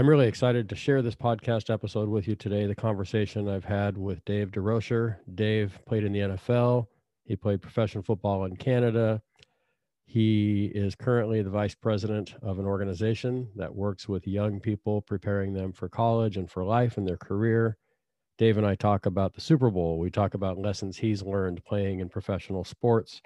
I'm really excited to share this podcast episode with you today. The conversation I've had with Dave DeRocher. Dave played in the NFL, he played professional football in Canada. He is currently the vice president of an organization that works with young people, preparing them for college and for life and their career. Dave and I talk about the Super Bowl. We talk about lessons he's learned playing in professional sports,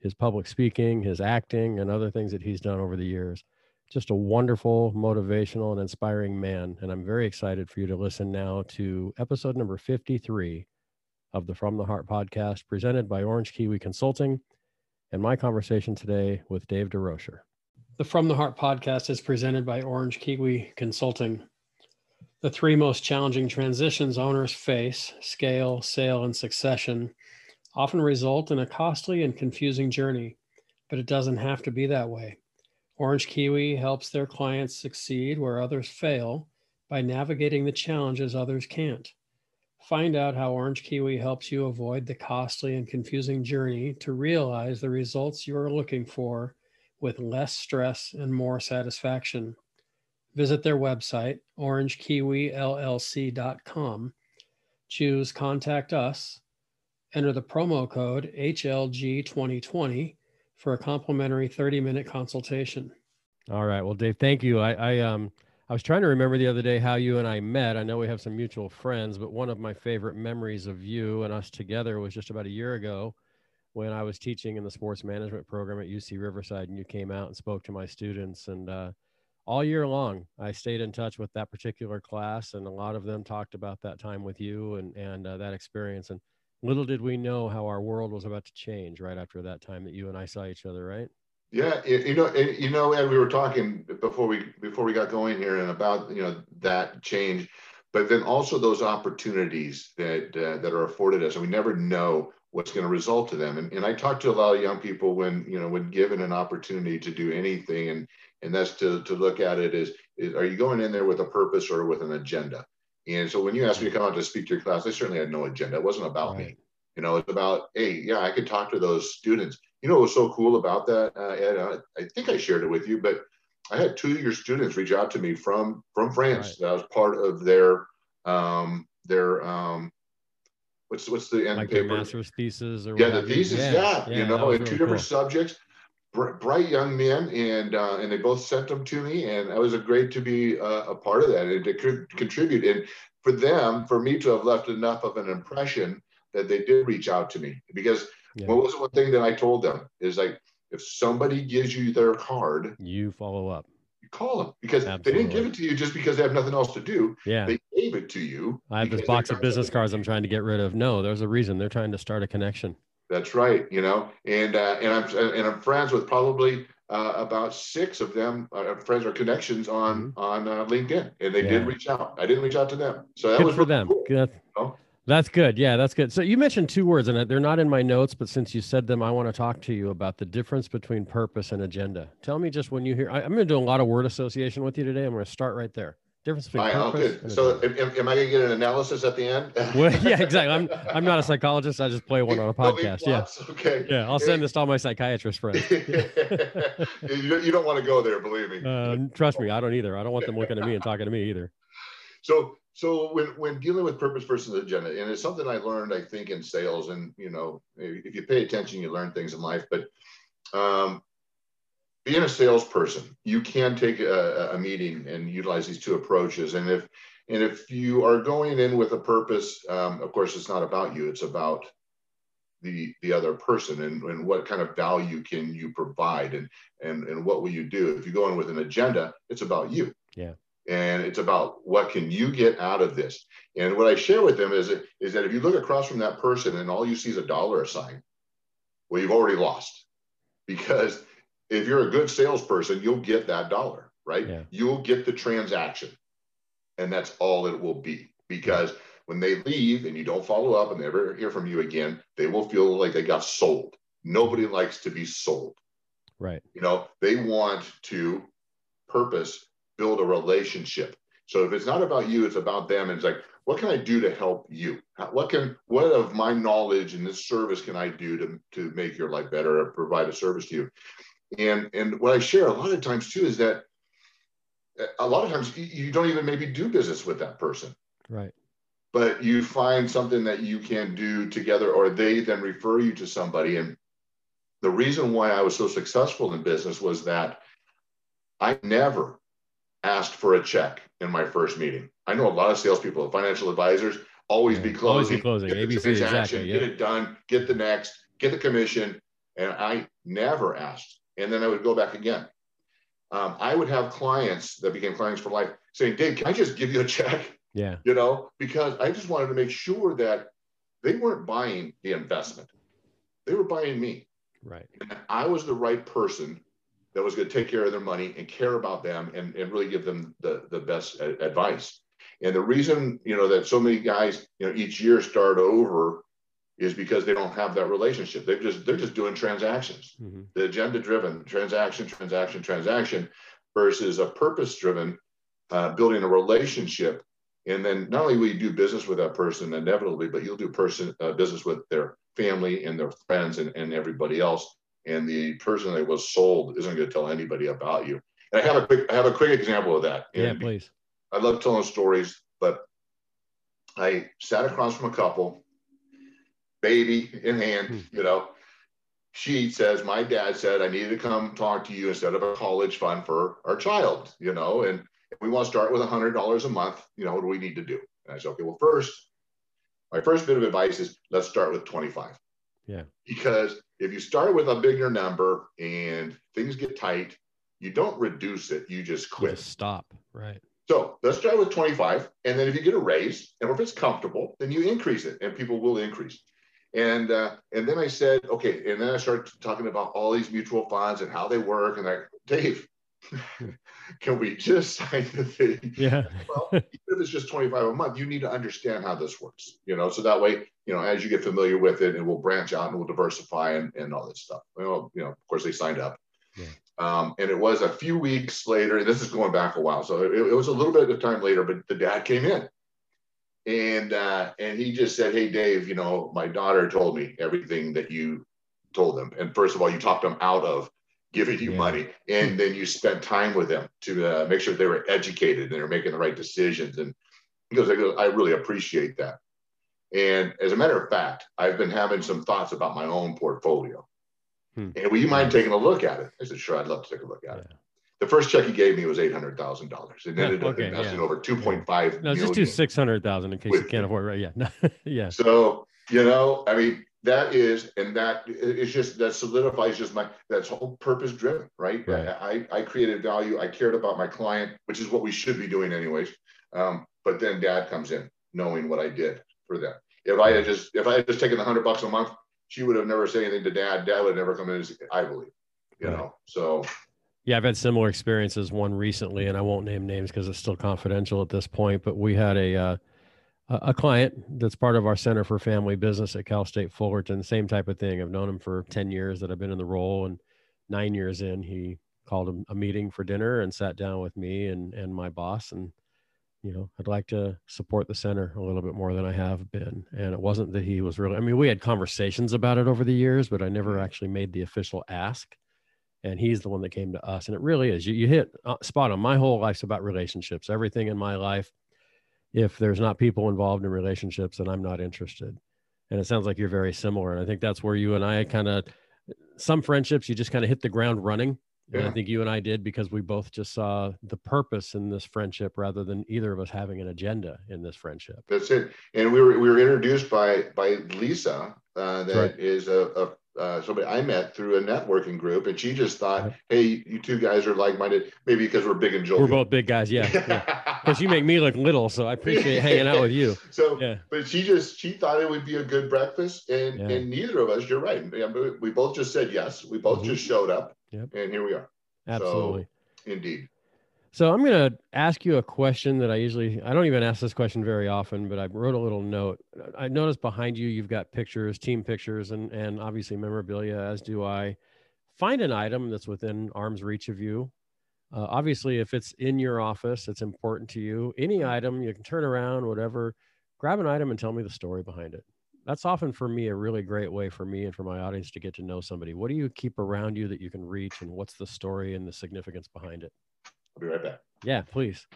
his public speaking, his acting, and other things that he's done over the years just a wonderful, motivational, and inspiring man. And I'm very excited for you to listen now to episode number 53 of the From the Heart podcast presented by Orange Kiwi Consulting and my conversation today with Dave DeRocher. The From the Heart podcast is presented by Orange Kiwi Consulting. The three most challenging transitions owners face scale, sale, and succession often result in a costly and confusing journey, but it doesn't have to be that way. Orange Kiwi helps their clients succeed where others fail by navigating the challenges others can't. Find out how Orange Kiwi helps you avoid the costly and confusing journey to realize the results you are looking for with less stress and more satisfaction. Visit their website, orangekiwillc.com. Choose Contact Us. Enter the promo code HLG2020 for a complimentary 30 minute consultation. All right. Well, Dave, thank you. I, I, um, I was trying to remember the other day how you and I met. I know we have some mutual friends, but one of my favorite memories of you and us together was just about a year ago when I was teaching in the sports management program at UC Riverside, and you came out and spoke to my students. And uh, all year long, I stayed in touch with that particular class, and a lot of them talked about that time with you and and uh, that experience. And little did we know how our world was about to change right after that time that you and I saw each other, right? Yeah, you know, you know, Ed, we were talking before we before we got going here, and about you know that change, but then also those opportunities that uh, that are afforded us, and we never know what's going to result to them. And, and I talk to a lot of young people when you know when given an opportunity to do anything, and and that's to to look at it as is, are you going in there with a purpose or with an agenda? And so when you asked me to come out to speak to your class, I certainly had no agenda. It wasn't about right. me. You know, it's about, hey, yeah, I could talk to those students. You know what was so cool about that, uh, Ed? I, I think I shared it with you, but I had two of your students reach out to me from from France. Right. That was part of their um, their um, what's what's the end like paper? master's thesis or yeah, whatever. the thesis. Yeah, yeah, yeah you know, in really two different cool. subjects bright young men, and uh, and they both sent them to me, and it was a great to be uh, a part of that and to co- contribute. And for them, for me to have left enough of an impression that they did reach out to me, because yeah. what was one thing that I told them is like, if somebody gives you their card, you follow up. You call them because Absolutely. they didn't give it to you just because they have nothing else to do. Yeah, they gave it to you. I have this box of business cards I'm trying to get rid of. No, there's a reason. They're trying to start a connection. That's right. You know, and uh, and I'm and I'm friends with probably uh, about six of them uh, friends or connections on mm-hmm. on uh, LinkedIn, and they yeah. did reach out. I didn't reach out to them, so that good was for them. Cool, good. You know? That's good. Yeah, that's good. So you mentioned two words, and they're not in my notes, but since you said them, I want to talk to you about the difference between purpose and agenda. Tell me just when you hear. I, I'm going to do a lot of word association with you today. I'm going to start right there difference between right, purpose so am, am, I going to get an analysis at the end? well, yeah, exactly. I'm I'm not a psychologist. I just play one on a podcast. Yeah. Okay. Yeah, I'll send this to all my psychiatrist friends. you, you don't want to go there, believe me. Uh, trust me, I don't either. I don't want them looking at me and talking to me either. So so when when dealing with purpose versus agenda, and it's something I learned, I think, in sales, and you know, if you pay attention, you learn things in life. But um, being a salesperson, you can take a, a, meeting and utilize these two approaches. And if and if you are going in with a purpose, um, of course, it's not about you; it's about the the other person and, and what kind of value can you provide and and and what will you do? If you go in with an agenda it's about you. Yeah. And it's about what can you get out of this? And what i share with them is, is that if you look across from that person and all you see is a dollar sign well you've already lost. Because if you're a good salesperson, you'll get that dollar, right? Yeah. You'll get the transaction. And that's all it will be. Because when they leave and you don't follow up and never hear from you again, they will feel like they got sold. Nobody likes to be sold. Right. You know, they want to purpose build a relationship. So if it's not about you, it's about them. And it's like, what can I do to help you? What can what of my knowledge and this service can I do to, to make your life better or provide a service to you? And and what I share a lot of times too is that a lot of times you don't even maybe do business with that person. Right. But you find something that you can do together, or they then refer you to somebody. And the reason why I was so successful in business was that I never asked for a check in my first meeting. I know a lot of salespeople, financial advisors, always yeah, be closing. Always be closing. Get ABC, exactly. Get it done. Get the next. Get the commission. And I never asked. And then I would go back again. Um, I would have clients that became clients for life saying, Dave, can I just give you a check? Yeah. You know, because I just wanted to make sure that they weren't buying the investment. They were buying me. Right. And I was the right person that was going to take care of their money and care about them and, and really give them the, the best advice. And the reason, you know, that so many guys, you know, each year start over is because they don't have that relationship. They've just they're just doing transactions. Mm-hmm. The agenda driven transaction, transaction, transaction versus a purpose driven uh, building a relationship. And then not only will you do business with that person inevitably, but you'll do person uh, business with their family and their friends and, and everybody else. And the person that was sold isn't going to tell anybody about you. And I have a quick I have a quick example of that. Yeah, please. I love telling stories, but I sat across from a couple, baby in hand, hmm. you know. She says, My dad said I needed to come talk to you instead of a college fund for our child, you know, and we want to start with $100 a month. You know, what do we need to do? And I said, Okay, well, first, my first bit of advice is let's start with 25. Yeah. Because if you start with a bigger number and things get tight, you don't reduce it, you just quit. You just stop. Right. So let's start with 25. And then if you get a raise, and if it's comfortable, then you increase it and people will increase. And uh, and then I said, okay, and then I started talking about all these mutual funds and how they work. And I, Dave, can we just sign the thing? Yeah. well, even if it's just 25 a month, you need to understand how this works, you know, so that way, you know, as you get familiar with it, it will branch out and will diversify and, and all this stuff. Well, you know, of course they signed up. Yeah. Um, and it was a few weeks later, this is going back a while. So it, it, was a little bit of time later, but the dad came in and, uh, and he just said, Hey, Dave, you know, my daughter told me everything that you told them. And first of all, you talked them out of giving you yeah. money and then you spent time with them to uh, make sure they were educated and they were making the right decisions. And he goes, I really appreciate that. And as a matter of fact, I've been having some thoughts about my own portfolio. Hmm. And will you mind taking a look at it? I said, sure, I'd love to take a look at yeah. it. The first check he gave me was eight hundred thousand dollars. It ended up okay, investing yeah. over two point five. No, just do six hundred thousand in case you can't afford. Right? Yeah, yeah. So you know, I mean, that is, and that is just that solidifies just my that's whole purpose driven, right? right. I I created value. I cared about my client, which is what we should be doing anyways. Um, but then Dad comes in, knowing what I did for them. If I had just if I had just taken the hundred bucks a month she would have never said anything to dad. Dad would never come in, I believe, you right. know. So, yeah, I've had similar experiences. One recently, and I won't name names because it's still confidential at this point. But we had a uh, a client that's part of our Center for Family Business at Cal State Fullerton. Same type of thing. I've known him for ten years that I've been in the role, and nine years in, he called a meeting for dinner and sat down with me and and my boss and you know, I'd like to support the center a little bit more than I have been. And it wasn't that he was really, I mean, we had conversations about it over the years, but I never mm-hmm. actually made the official ask. And he's the one that came to us. And it really is. You, you hit uh, spot on. My whole life's about relationships. Everything in my life, if there's not people involved in relationships, then I'm not interested. And it sounds like you're very similar. And I think that's where you and I kind of, some friendships, you just kind of hit the ground running yeah. And I think you and I did because we both just saw the purpose in this friendship rather than either of us having an agenda in this friendship. That's it. And we were we were introduced by by Lisa, uh, that right. is a, a uh, somebody I met through a networking group, and she just thought, "Hey, you two guys are like-minded. Maybe because we're big and jovial. We're both big guys, yeah. Because yeah. you make me look little, so I appreciate hanging out with you. So, yeah. but she just she thought it would be a good breakfast, and yeah. and neither of us, you're right. We both just said yes. We both mm-hmm. just showed up, Yep. And here we are. Absolutely. So, indeed. So I'm going to ask you a question that I usually I don't even ask this question very often, but I wrote a little note. I noticed behind you you've got pictures, team pictures, and and obviously memorabilia, as do I. Find an item that's within arm's reach of you. Uh, obviously, if it's in your office, it's important to you. Any item you can turn around, whatever. Grab an item and tell me the story behind it that's often for me a really great way for me and for my audience to get to know somebody. What do you keep around you that you can reach, and what's the story and the significance behind it? I'll be right back. Yeah, please.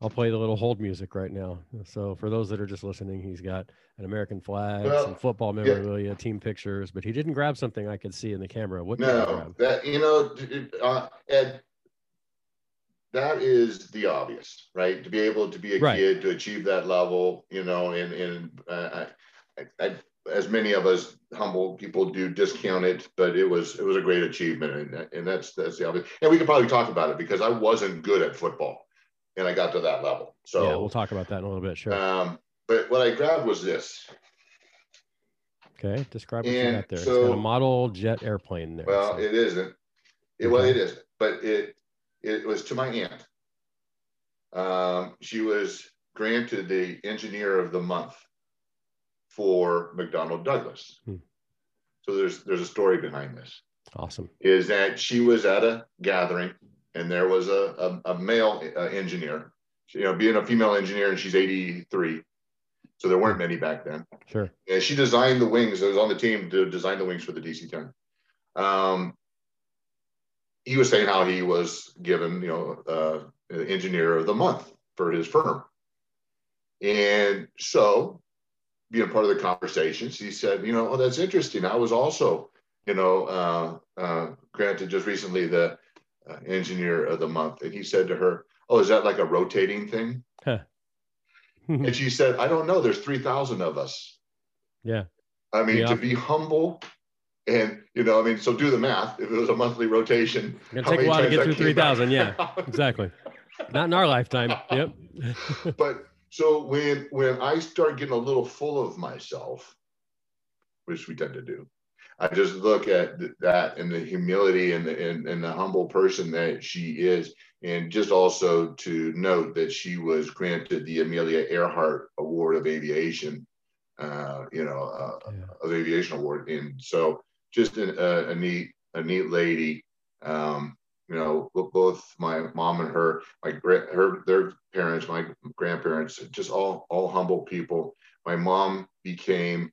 I'll play the little hold music right now. So for those that are just listening, he's got an American flag, well, some football memorabilia, yeah. team pictures, but he didn't grab something I could see in the camera. What no, that you know, uh, Ed, that is the obvious, right? To be able to be a right. kid to achieve that level, you know, and and uh, I, I, as many of us humble people do discount it, but it was it was a great achievement, and and that's that's the obvious. And we could probably talk about it because I wasn't good at football and I got to that level. So yeah, we'll talk about that in a little bit. Sure. Um, but what I grabbed was this. Okay, describe what and you got there. So, it's got a model jet airplane there. Well, so. it isn't. It okay. well, it isn't, but it it was to my aunt. Um, she was granted the engineer of the month for McDonnell Douglas. Hmm. So there's there's a story behind this. Awesome. Is that she was at a gathering and there was a, a, a male uh, engineer, you know, being a female engineer, and she's 83. So there weren't many back then. Sure. And she designed the wings. I was on the team to design the wings for the DC 10. Um, he was saying how he was given, you know, uh, engineer of the month for his firm. And so, being part of the conversations, he said, you know, oh, that's interesting. I was also, you know, uh, uh, granted just recently the uh, engineer of the month. And he said to her, Oh, is that like a rotating thing? Huh. and she said, I don't know. There's 3,000 of us. Yeah. I mean, yeah. to be humble and, you know, I mean, so do the math. If it was a monthly rotation, it's going to take a while to get through 3,000. Yeah, exactly. Not in our lifetime. Yep. but so when, when I start getting a little full of myself, which we tend to do, I just look at that and the humility and the, and, and the humble person that she is. And just also to note that she was granted the Amelia Earhart Award of Aviation, uh, you know, uh, yeah. of Aviation Award. And so just a, a neat, a neat lady. Um, you know, both my mom and her, my her, their parents, my grandparents, just all, all humble people. My mom became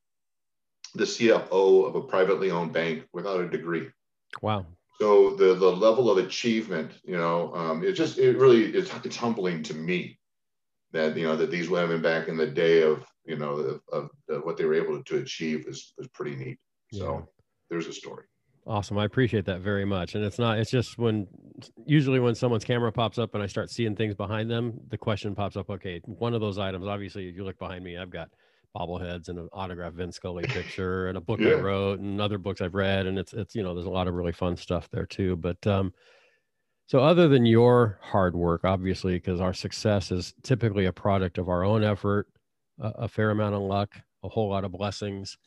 the CFO of a privately owned bank without a degree. Wow. So the the level of achievement, you know, um, it just it really it's it's humbling to me that you know that these women back in the day of you know of, of, of what they were able to achieve is is pretty neat. Yeah. So there's a story. Awesome. I appreciate that very much. And it's not, it's just when usually when someone's camera pops up and I start seeing things behind them, the question pops up, okay, one of those items, obviously, if you look behind me, I've got bobbleheads and an autographed Vince Scully picture and a book yeah. I wrote and other books I've read. And it's, it's, you know, there's a lot of really fun stuff there too. But, um, so other than your hard work, obviously, because our success is typically a product of our own effort, a, a fair amount of luck, a whole lot of blessings,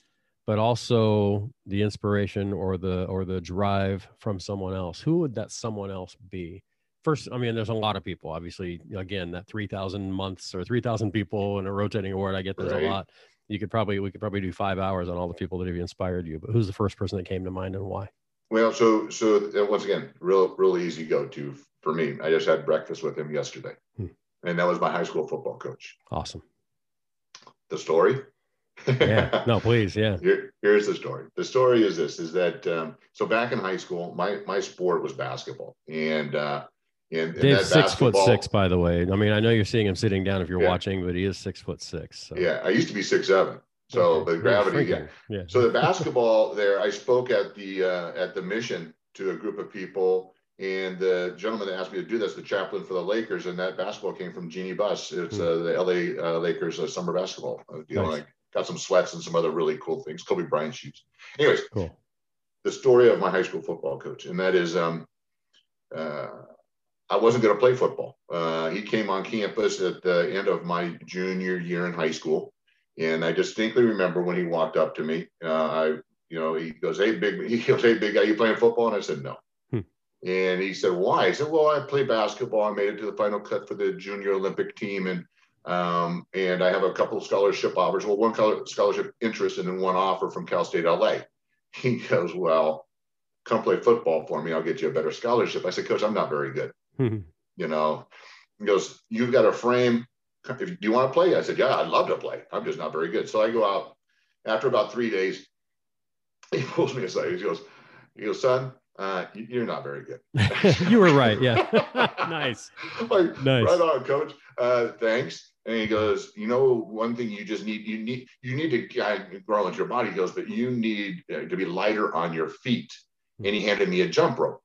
but also the inspiration or the, or the drive from someone else. Who would that someone else be? first i mean there's a lot of people obviously again that 3000 months or 3000 people in a rotating award i get there's right. a lot you could probably we could probably do five hours on all the people that have inspired you but who's the first person that came to mind and why well so so uh, once again real real easy go to for me i just had breakfast with him yesterday hmm. and that was my high school football coach awesome the story yeah no please yeah Here, here's the story the story is this is that um, so back in high school my my sport was basketball and uh, and, and Dave's six foot six, by the way. I mean, I know you're seeing him sitting down if you're yeah. watching, but he is six foot six. So. Yeah, I used to be six seven. So, okay. but gravity, yeah. yeah. So the basketball there, I spoke at the uh, at the mission to a group of people, and the gentleman that asked me to do this, the chaplain for the Lakers, and that basketball came from Jeanie Buss. It's hmm. uh, the LA uh, Lakers uh, summer basketball. Uh, you nice. know, like got some sweats and some other really cool things. Kobe Bryant shoes. Anyways, cool. The story of my high school football coach, and that is um, uh, I wasn't going to play football. Uh, he came on campus at the end of my junior year in high school, and I distinctly remember when he walked up to me. Uh, I, you know, he goes, "Hey, big," he goes, "Hey, big guy, you playing football?" And I said, "No." Hmm. And he said, "Why?" I said, "Well, I play basketball. I made it to the final cut for the junior Olympic team, and um, and I have a couple of scholarship offers. Well, one color scholarship interest and then one offer from Cal State LA." He goes, "Well." Come play football for me. I'll get you a better scholarship. I said, Coach, I'm not very good. you know, he goes, You've got a frame. If, do you want to play? I said, Yeah, I'd love to play. I'm just not very good. So I go out after about three days. He pulls me aside. He goes, he goes, son, uh, you're not very good. you were right. Yeah. nice. like, nice. Right on, coach. Uh, thanks. And he goes, you know, one thing you just need, you need, you need to uh, grow into your body. He goes, but you need uh, to be lighter on your feet. Hmm. And he handed me a jump rope.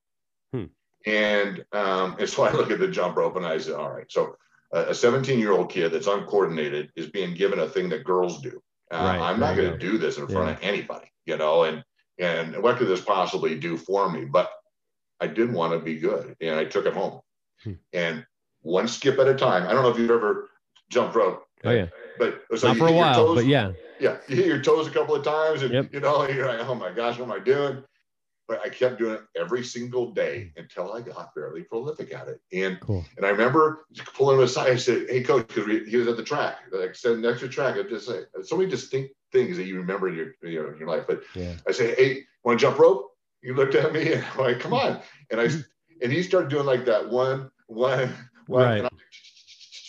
Hmm. And, um, and so I look at the jump rope and I said, all right. So a 17 year old kid that's uncoordinated is being given a thing that girls do. Uh, right, I'm not going to do this in front yeah. of anybody, you know, and, and what could this possibly do for me? But I did want to be good and I took it home. Hmm. And one skip at a time. I don't know if you've ever jumped rope. Oh yeah. But so not for a while, toes, but yeah. Yeah. You hit your toes a couple of times and yep. you know, you're like, oh my gosh, what am I doing? But I kept doing it every single day until I got fairly prolific at it. And cool. and I remember pulling him aside. I said, "Hey, coach," because he was at the track. Like said, next to track, I just say so many distinct things that you remember in your you know in your life. But yeah. I say, "Hey, want to jump rope?" He looked at me and I'm like, "Come on!" And I and he started doing like that one, one, one. Right. And,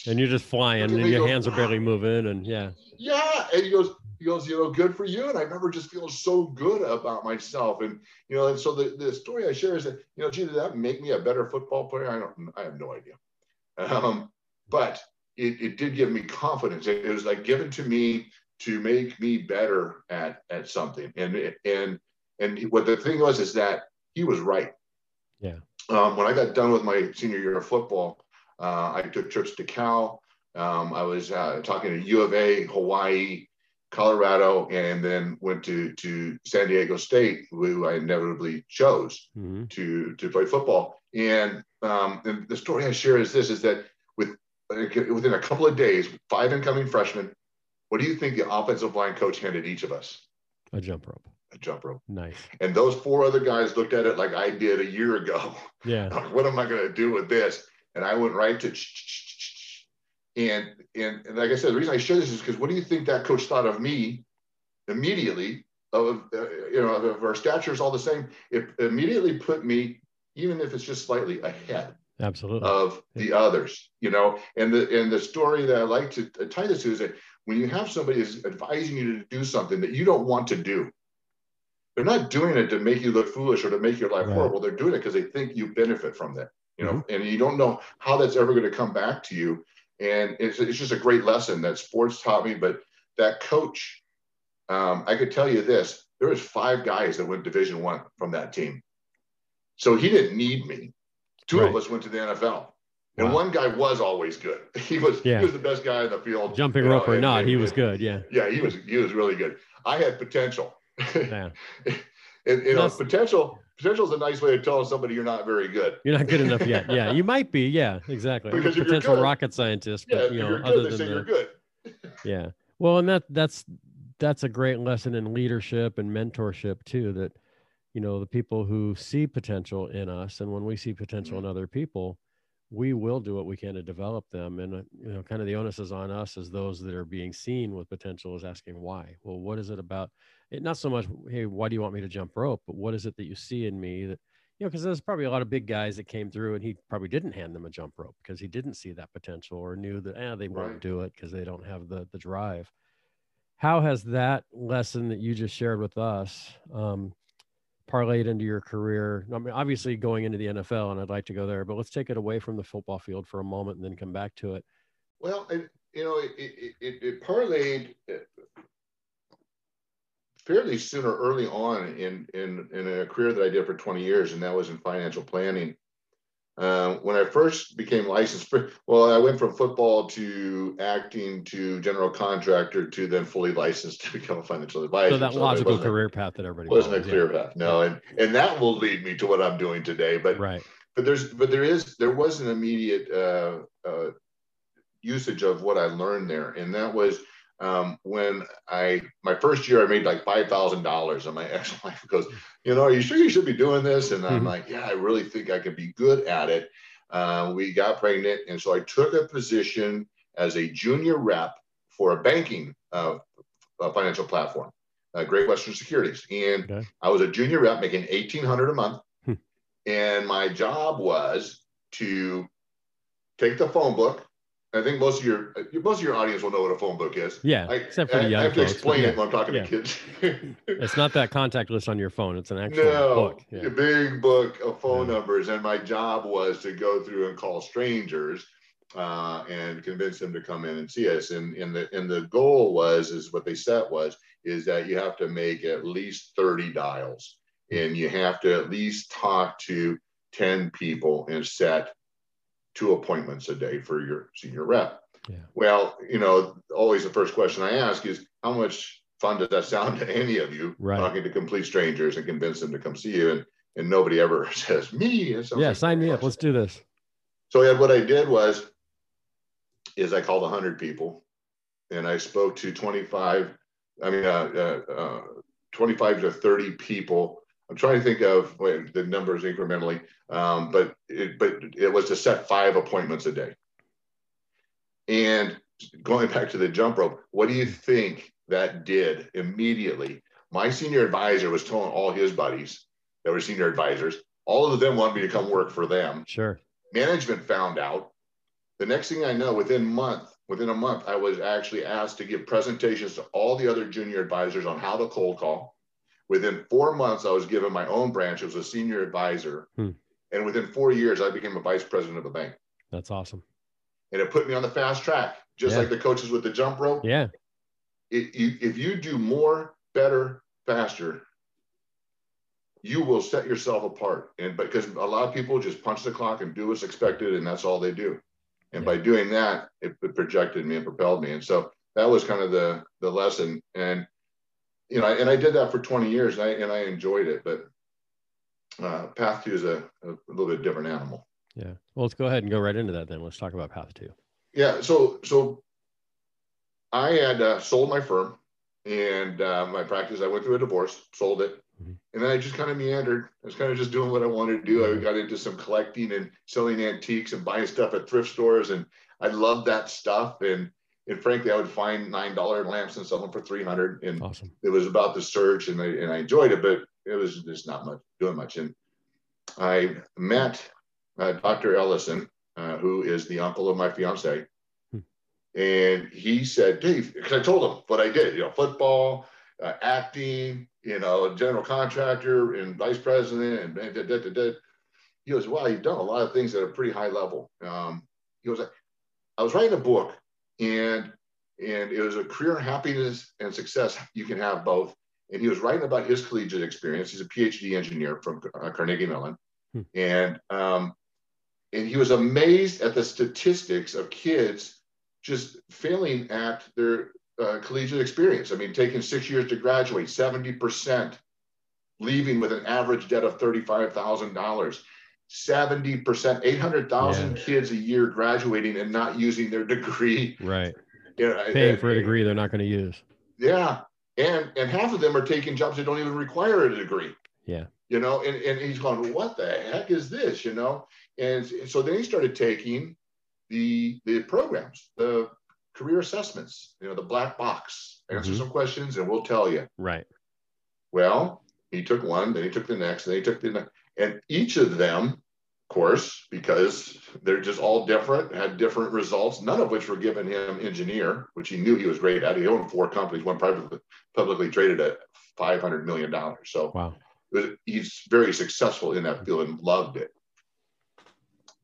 and you're just flying, and your goes, hands are barely ah! moving, and yeah. Yeah, and he goes, goes, you know, good for you. And I remember just feeling so good about myself. And, you know, and so the, the story I share is that, you know, gee, did that make me a better football player? I don't, I have no idea. Um, but it, it did give me confidence. It, it was like given to me to make me better at, at something. And, and, and what the thing was, is that he was right. Yeah. Um, when I got done with my senior year of football, uh, I took trips to Cal. Um, I was uh, talking to U of A, Hawaii, Colorado, and then went to to San Diego State, who I inevitably chose mm-hmm. to to play football. And, um, and the story I share is this: is that with within a couple of days, five incoming freshmen, what do you think the offensive line coach handed each of us? A jump rope. A jump rope. Nice. And those four other guys looked at it like I did a year ago. Yeah. what am I going to do with this? And I went right to and, and, and like I said, the reason I share this is because what do you think that coach thought of me immediately? Of uh, you know, if our stature is all the same, it immediately put me, even if it's just slightly ahead, absolutely of the others. You know, and the and the story that I like to tie this to is that when you have somebody is advising you to do something that you don't want to do, they're not doing it to make you look foolish or to make your life right. horrible. They're doing it because they think you benefit from that. You know, mm-hmm. and you don't know how that's ever going to come back to you and it's, it's just a great lesson that sports taught me. But that coach, um, I could tell you this: there was five guys that went Division One from that team, so he didn't need me. Two right. of us went to the NFL. And wow. one guy was always good. He was yeah. he was the best guy in the field. Jumping rope know, or and, not, and, he was good. Yeah. Yeah, he was he was really good. I had potential. Yeah. and, you know, potential potential is a nice way of telling somebody you're not very good. You're not good enough yet. Yeah, you might be. Yeah, exactly. Because potential rocket scientist, but yeah, you know, other good, than you're good. yeah. Well, and that that's that's a great lesson in leadership and mentorship too. That you know the people who see potential in us, and when we see potential mm-hmm. in other people, we will do what we can to develop them. And uh, you know, kind of the onus is on us as those that are being seen with potential is asking why. Well, what is it about? it, not so much, hey, why do you want me to jump rope? But what is it that you see in me that, you know, because there's probably a lot of big guys that came through and he probably didn't hand them a jump rope because he didn't see that potential or knew that, eh, they won't do it because they don't have the, the drive. How has that lesson that you just shared with us um, parlayed into your career? I mean, obviously going into the NFL, and I'd like to go there, but let's take it away from the football field for a moment and then come back to it. Well, you know, it, it, it, it parlayed eh, fairly soon or early on in, in, in a career that I did for 20 years, and that was in financial planning. Uh, when I first became licensed, well, I went from football to acting to general contractor to then fully licensed to become a financial advisor. So that so logical career path that everybody wasn't follows, a clear yeah. path. No, and and that will lead me to what I'm doing today. But right. But there's but there is there was an immediate uh, uh, usage of what I learned there, and that was um, when I my first year I made like five thousand dollars, and my ex-wife goes, "You know, are you sure you should be doing this?" And I'm mm-hmm. like, "Yeah, I really think I could be good at it." Uh, we got pregnant, and so I took a position as a junior rep for a banking uh, a financial platform, uh, Great Western Securities, and okay. I was a junior rep making eighteen hundred a month, hmm. and my job was to take the phone book I think most of your most of your audience will know what a phone book is. Yeah, I, except for the I, young I have to folks, explain but it when I'm talking yeah. to kids. It's not that contact list on your phone. It's an actual no, book. a big book of phone Yeah. numbers, and my job was to go through and call strangers uh, and convince them to come in and see us. And, and the and the goal was is what they set was is that you have to make at least 30 dials, and you have to at least talk to 10 people and set two appointments a day for your senior rep. Yeah. Well, you know, always the first question I ask is how much fun does that sound to any of you Right. talking to complete strangers and convince them to come see you? And and nobody ever says me. Yeah, like sign me up. Let's do this. So yeah, what I did was, is I called 100 people, and I spoke to 25. I mean, uh, uh, uh, 25 to 30 people. I'm trying to think of wait, the numbers incrementally, um, but it, but it was to set five appointments a day. And going back to the jump rope, what do you think that did immediately? My senior advisor was telling all his buddies that were senior advisors, all of them wanted me to come work for them Sure. management found out the next thing i know within month within a month i was actually asked to give presentations to all the other junior advisors on how to cold call within four months i was given my own branch it was a senior advisor Hmm. and within four years i became a vice president of a bank That's awesome. and it put me on the fast track just Yeah. like the coaches with the jump rope Yeah. it, you, if you do more, better, faster, you will set yourself apart. And because a lot of people just punch the clock and do what's expected, and that's all they do. And by doing that, it, it projected me and propelled me. And so that was kind of the the lesson. And you know, and I did that for 20 years, and I and I enjoyed it. But uh, Path Two is a, a little bit different animal. Yeah. Well, let's go ahead and go right into that then. Let's talk about Path Two. Yeah. So so I had uh, sold my firm and uh, my practice. I went through a divorce, sold it, Mhm. and then I just kind of meandered. I was kind of just doing what I wanted to do. I Mhm. got into some collecting and selling antiques and buying stuff at thrift stores, and I loved that stuff. And and frankly, I would find nine dollar lamps and sell them for three hundred. And Awesome. it was about the search, and I and I enjoyed it, but it was just not much doing much. And I met uh, Dr. Ellison, uh, who is the uncle of my fiance, Hmm. and he said, "Dave," because I told him what I did, you know, football, uh, acting, you know, general contractor and vice president, and da, da, da, da. he goes, "Wow, you've done a lot of things at a pretty high level." Um, he goes, "I was writing a book, and and it was a career happiness and success. You can have both." And he was writing about his collegiate experience. He's a PhD engineer from uh, Carnegie Mellon, Hmm. and um, and he was amazed at the statistics of kids just failing at their uh, collegiate experience. I mean, taking six years to graduate, 70% leaving with an average debt of $35,000. 70%, 800,000 Yeah. kids a year graduating and not using their degree. Right. You know, Paying for a degree they're not going to use. Yeah. And and half of them are taking jobs that don't even require a degree. Yeah. You know, and, and he's going, what the heck is this? You know? And so then he started taking the the programs, the career assessments, you know, the black box, answer Mhm. some questions and we'll tell you. Right. Well, he took one, then he took the next, then he took the next. And each of them, of course, because they're just all different, had different results, none of which were giving him engineer, which he knew he was great at. He owned four companies, one privately publicly traded at $500 million. So Wow. was- he's very successful in that field and loved it.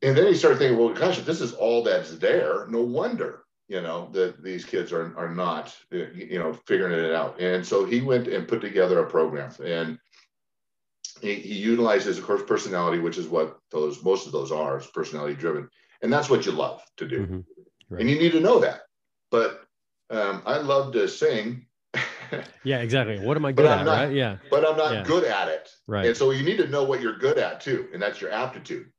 And then he started thinking, well, gosh, if this is all that's there, no wonder, you know, that these kids are, are not, you know, figuring it out. And so he went and put together a program and he, he utilizes, of course, personality, which is what those, most of those are, is personality driven. And that's what you love to do. Mhm. Right. And you need to know that. But um, I love to sing, Yeah, exactly. What am I good at? not- right. Yeah. but I'm not Yeah. good at it. Right. And so you need to know what you're good at too, and that's your aptitude.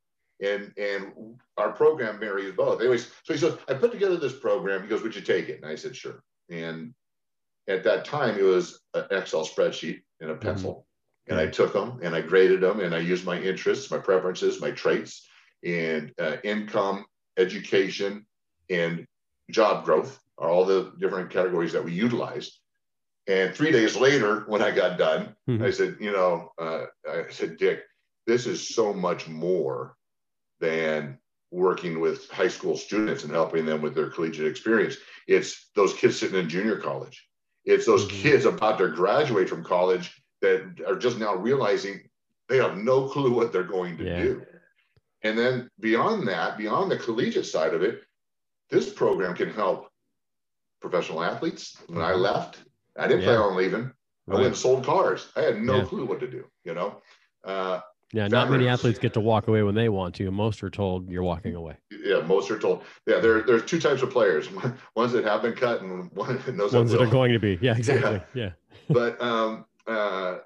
And and our program marries both. Anyways, so he said, I put together this program. He goes, Would you take it? And I said, Sure. And at that time, it was an Excel spreadsheet and a pencil. And I took them and I graded them and I used my interests, my preferences, my traits, and uh, income, education, and job growth are all the different categories that we utilized. And three days later, when I got done, Mhm. I said, you know, uh, I said, Dick, this is so much more than working with high school students and helping them with their collegiate experience. It's those kids sitting in junior college. It's those mm-hmm. kids about to graduate from college that are just now realizing they have no clue what they're going to yeah. do. And then beyond that, beyond the collegiate side of it, this program can help professional athletes. When I mm-hmm. left, I didn't yeah. plan on leaving. Right. I went and sold cars. I had no yeah. clue what to do, you know. Uh, yeah, not many athletes get to walk away when they want to. Most are told you're walking away. Yeah, most are told. Yeah, there, there's two types of players: ones that have been cut and one, those ones that, that are going to be. Yeah, exactly. Yeah. yeah. but um, uh,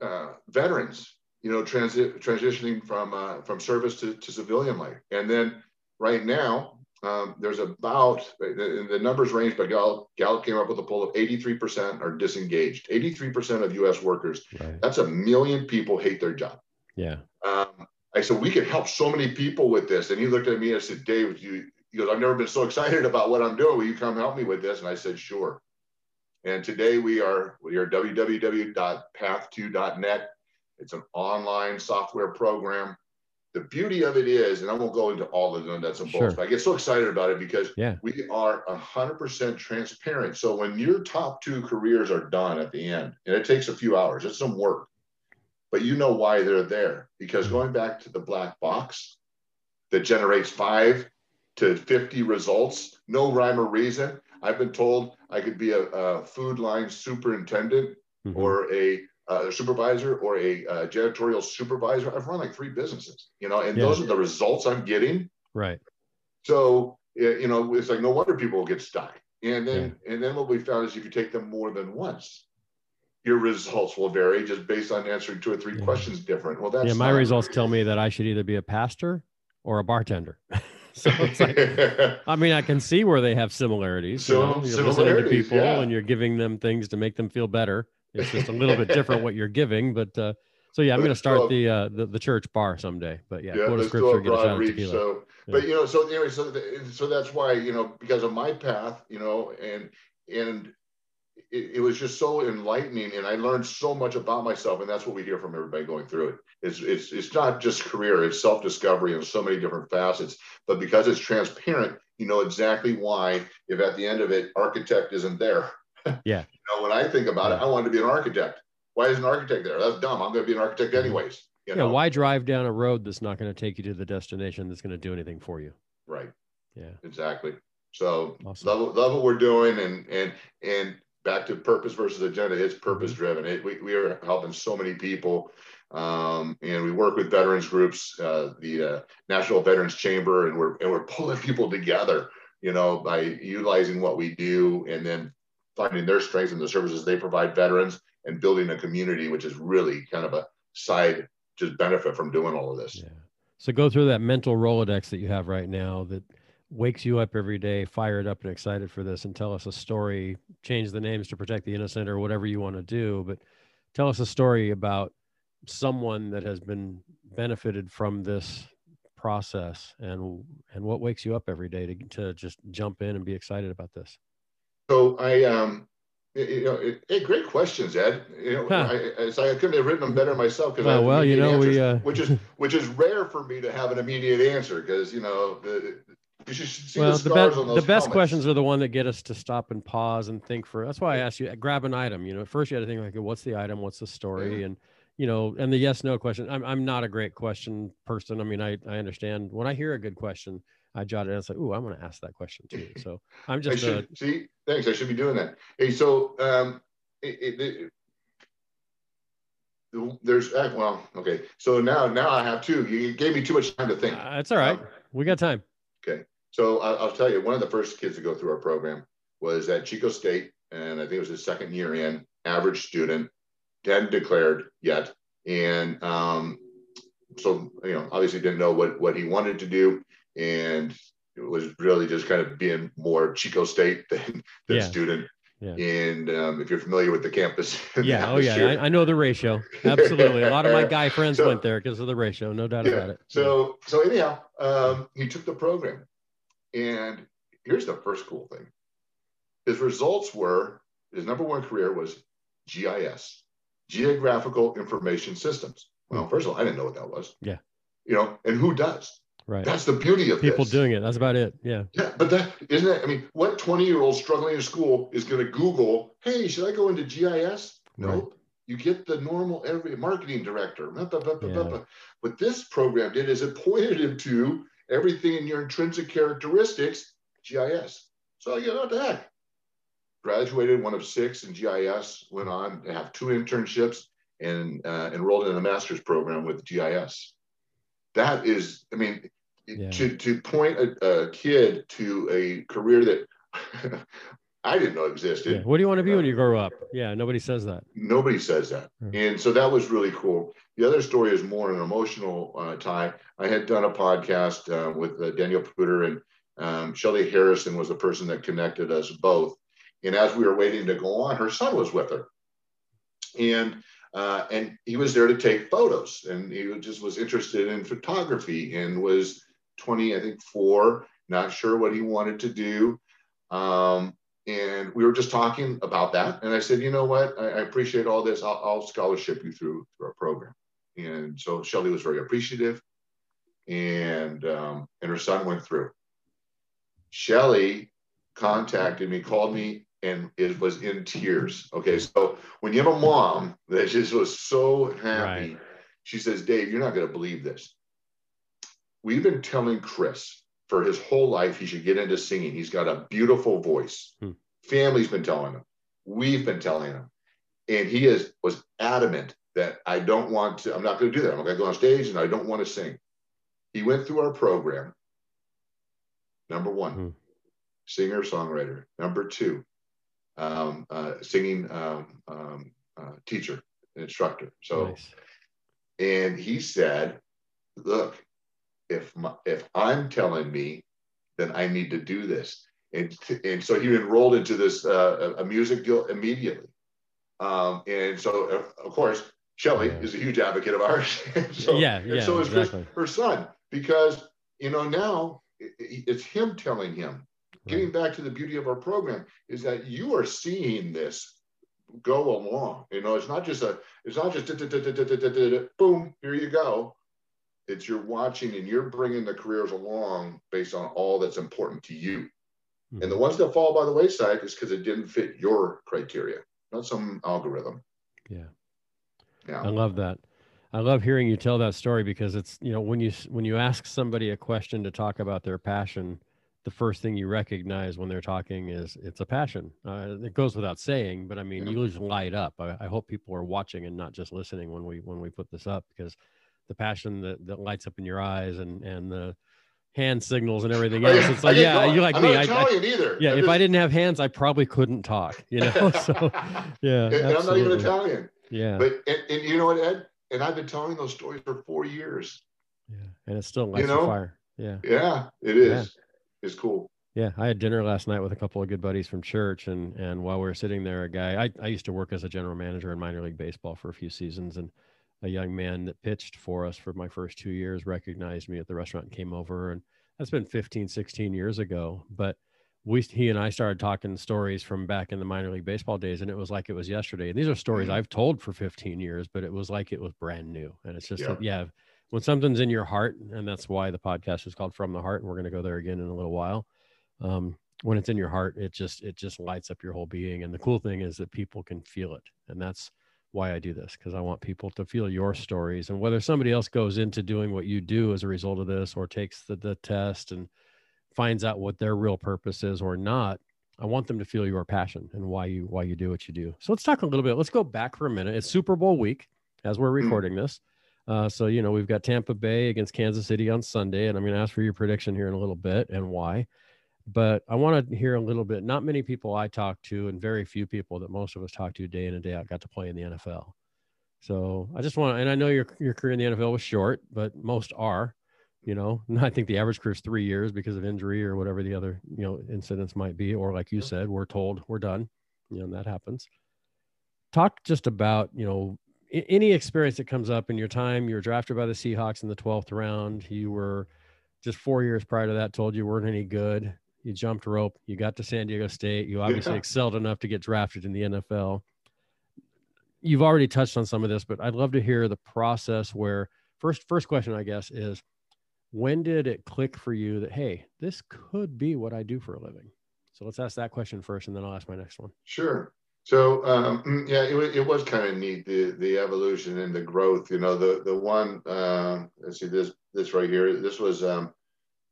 uh, veterans, you know, transi- transitioning from uh, from service to, to civilian life, and then right now um, there's about the, the, numbers range, but Gallup, Gallup came up with a poll of 83% are disengaged. 83% of U.S. workers. Right. That's a million people hate their job. Yeah. Um, I said, we can help so many people with this. And he looked at me and said, Dave, you, he goes, I've never been so excited about what I'm doing. Will you come help me with this? And I said, sure. And today we are, we are www.path2.net. It's an online software program. The beauty of it is, and I won't go into all of the nuts and bolts, sure. but I get so excited about it because yeah. we are 100% transparent. So when your top two careers are done at the end, and it takes a few hours, it's some work, but you know why they're there. Because mm-hmm. going back to the black box that generates five to 50 results, no rhyme or reason. I've been told I could be a, a food line superintendent mm-hmm. or a, a, supervisor or a, a, janitorial supervisor. I've run like three businesses, you know, and yeah. those are the results I'm getting. Right. So, you know, it's like no wonder people get stuck. And then, yeah. and then what we found is if you take them more than once, your results will vary just based on answering two or three yeah. questions different. Well, that's yeah. My results tell me that I should either be a pastor or a bartender. so it's like, I mean, I can see where they have similarities. So, you know? You're listening to people yeah. and you're giving them things to make them feel better. It's just a little bit different what you're giving, but uh, so yeah, I'm going to start the, uh, the the church bar someday. But yeah, yeah go to scripture, get a shot of tequila. So, yeah. but you know, so anyway, so so that's why you know because of my path, you know, and and it, it, was just so enlightening and I learned so much about myself. And that's what we hear from everybody going through it. It's, it's, it's not just career, it's self-discovery in so many different facets, but because it's transparent, you know exactly why, if at the end of it, architect isn't there. Yeah. you know, when I think about yeah. it, I wanted to be an architect. Why is an architect there? That's dumb. I'm going to be an architect mm-hmm. anyways. You know? Yeah. Why drive down a road that's not going to take you to the destination that's going to do anything for you? Right. Yeah. Exactly. So awesome. love, love what we're doing and, and, and back to purpose versus agenda. It's mm-hmm. purpose driven. It, we, we are helping so many people. Um, and we work with veterans groups, uh, the uh, National Veterans Chamber, and we're and we're pulling people together, you know, by utilizing what we do, and then finding their strengths and the services they provide veterans, and building a community, which is really kind of a side just benefit from doing all of this. Yeah. So go through that mental rolodex that you have right now that wakes you up every day, fired up and excited for this, and tell us a story. Change the names to protect the innocent or whatever you want to do, but tell us a story about someone that has been benefited from this process and and what wakes you up every day to, to just jump in and be excited about this so i um you know, it, it, great questions, Ed. You know, huh. I, I, I, couldn't have written them better myself because well, well you know, answers, we uh... which is which is rare for me to have an immediate answer because you know the, you should see well, the, the, be- the best questions are the one that get us to stop and pause and think for. That's why I asked you grab an item. You know, first you had to think like, what's the item? What's the story? Yeah. And you know, and the yes no question. I'm I'm not a great question person. I mean, I I understand when I hear a good question, I jot it down. and say, "Ooh, I'm going to ask that question too." So I'm just should, uh, see. Thanks. I should be doing that. Hey, so um, it, it, it, there's uh, well, okay. So now now I have two. You gave me too much time to think. Uh, it's all right. Um, we got time. Okay. So I'll, I'll tell you, one of the first kids to go through our program was at Chico State, and I think it was his second year in, average student, hadn't declared yet, and um, so you know, obviously didn't know what what he wanted to do, and it was really just kind of being more Chico State than, than yeah. student. Yeah. And um, if you're familiar with the campus, yeah, oh yeah, I, I, know the ratio. Absolutely, a lot of my guy friends so, went there because of the ratio, no doubt yeah. about it. So, so anyhow, um, he took the program, and here's the first cool thing: his results were his number one career was GIS, Geographical Information Systems. Well, hmm. first of all, I didn't know what that was. Yeah. You know, and who does? Right. That's the beauty of people this. doing it. That's about it. Yeah. Yeah, but that isn't it. I mean, what 20 year old struggling in school is going to Google, hey, should I go into GIS? Right. Nope. You get the normal every marketing director. Blah, blah, blah, Yeah. What this program did is it pointed him to everything in your intrinsic characteristics, GIS. So you know what the heck. Graduated one of six in GIS, went on to have two internships and uh, enrolled in a master's program with GIS. That is, I mean, Yeah. to to point a, a kid to a career that I didn't know existed. yeah. What do you want to be when you grow up? Yeah. Nobody says that. Nobody says that. Hmm. And so that was really cool. The other story is more an emotional uh, tie. I had done a podcast uh, with uh, Daniel Puder and um, Shelly Harrison was the person that connected us both. And as we were waiting to go on, her son was with her. And uh, and he was there to take photos and he just was interested in photography and was 20, I think four, not sure what he wanted to do. Um, and we were just talking about that. And I said, you know what? I, I appreciate all this. I'll, I'll scholarship you through, through our program. And so Shelly was very appreciative. And um, and her son went through. Shelly contacted me, called me, and it was in tears. Okay, so when you have a mom that just was so happy, Right. she says, Dave, you're not going to believe this. We've been telling Chris for his whole life he should get into singing. He's got a beautiful voice. Hmm. Family's been telling him. We've been telling him. And he is was adamant that I don't want to, I'm not going to do that. I'm going to go on stage and I don't want to sing. He went through our program. Number one, Hmm. singer songwriter. Number two, um, uh, singing um, um, uh, teacher, instructor. So nice. and he said, "Look, if my, if I'm telling me, then I need to do this." And and so he enrolled into this uh, a music deal immediately. Um, and so of course, Shelley Yeah. is a huge advocate of ours. so, Yeah, yeah, so is Chris, exactly. her son, because you know now it- it- it's him telling him. Getting back to the beauty of our program is that you are seeing this go along. You know, it's not just a, it's not just boom, here you go. It's you're watching and you're bringing the careers along based on all that's important to you. And the mm-hmm. ones that fall by the wayside is because it didn't fit your criteria, not some algorithm. Yeah. Yeah. I love that. I love hearing you tell that story because it's you know when you when you ask somebody a question to talk about their passion, the first thing you recognize when they're talking is it's a passion. Uh, it goes without saying, but I mean Yeah. you just light up. I, I hope people are watching and not just listening when we when we put this up because the passion that, that lights up in your eyes and and the hand signals and everything else. It's like yeah, you like I'm me. not I, I, Italian either. yeah, I'm if I didn't have hands, I probably couldn't talk. You know, so yeah, and I'm not even. Italian. Yeah, But and, and you know what, Ed? And I've been telling those stories for four years. yeah, and it's still lights know? fire. Yeah. Yeah, it is. It's cool. Yeah, I had dinner last night with a couple of good buddies from church, and and while we were sitting there, a guy I, I used to work as a general manager in minor league baseball for a few seasons, and a young man that pitched for us for my first two years recognized me at the restaurant and came over, and that's been 15, 16 years ago. But we he and I started talking stories from back in the minor league baseball days, and it was like it was yesterday. And these are stories Mhm. I've told for 15 years, but it was like it was brand new. And it's just Yeah. that, yeah, when something's in your heart, and that's why the podcast is called From the Heart, and we're going to go there again in a little while um, when it's in your heart it just it just lights up your whole being and the cool thing is that people can feel it and that's why i do this because i want people to feel your stories and whether somebody else goes into doing what you do as a result of this or takes the, the test and finds out what their real purpose is or not i want them to feel your passion and why you why you do what you do so let's talk a little bit let's go back for a minute it's super bowl week as we're Mm. recording this uh, so you know we've got tampa bay against kansas city on sunday and i'm going to ask for your prediction here in a little bit and why but I want to hear a little bit. Not many people I talk to, and very few people that most of us talk to day in and day out, got to play in the NFL. So I just want, and I know your your career in the NFL was short, but most are. You know, I think the average career is three years because of injury or whatever the other you know incidents might be, or like you said, we're told we're done. You know, and that happens. Talk just about you know any experience that comes up in your time. You were drafted by the Seahawks in the twelfth round. You were just four years prior to that told you weren't any good you jumped rope, you got to San Diego State, you obviously Yeah. excelled enough to get drafted in the NFL. You've already touched on some of this, but I'd love to hear the process where first first question I guess is when did it click for you that hey this could be what i do for a living? So let's ask that question first and then i'll ask my next one. Sure. So um, mm, yeah it, was, it was kind of neat the the evolution and the growth you know the the one uh, let's see this this right here this was um,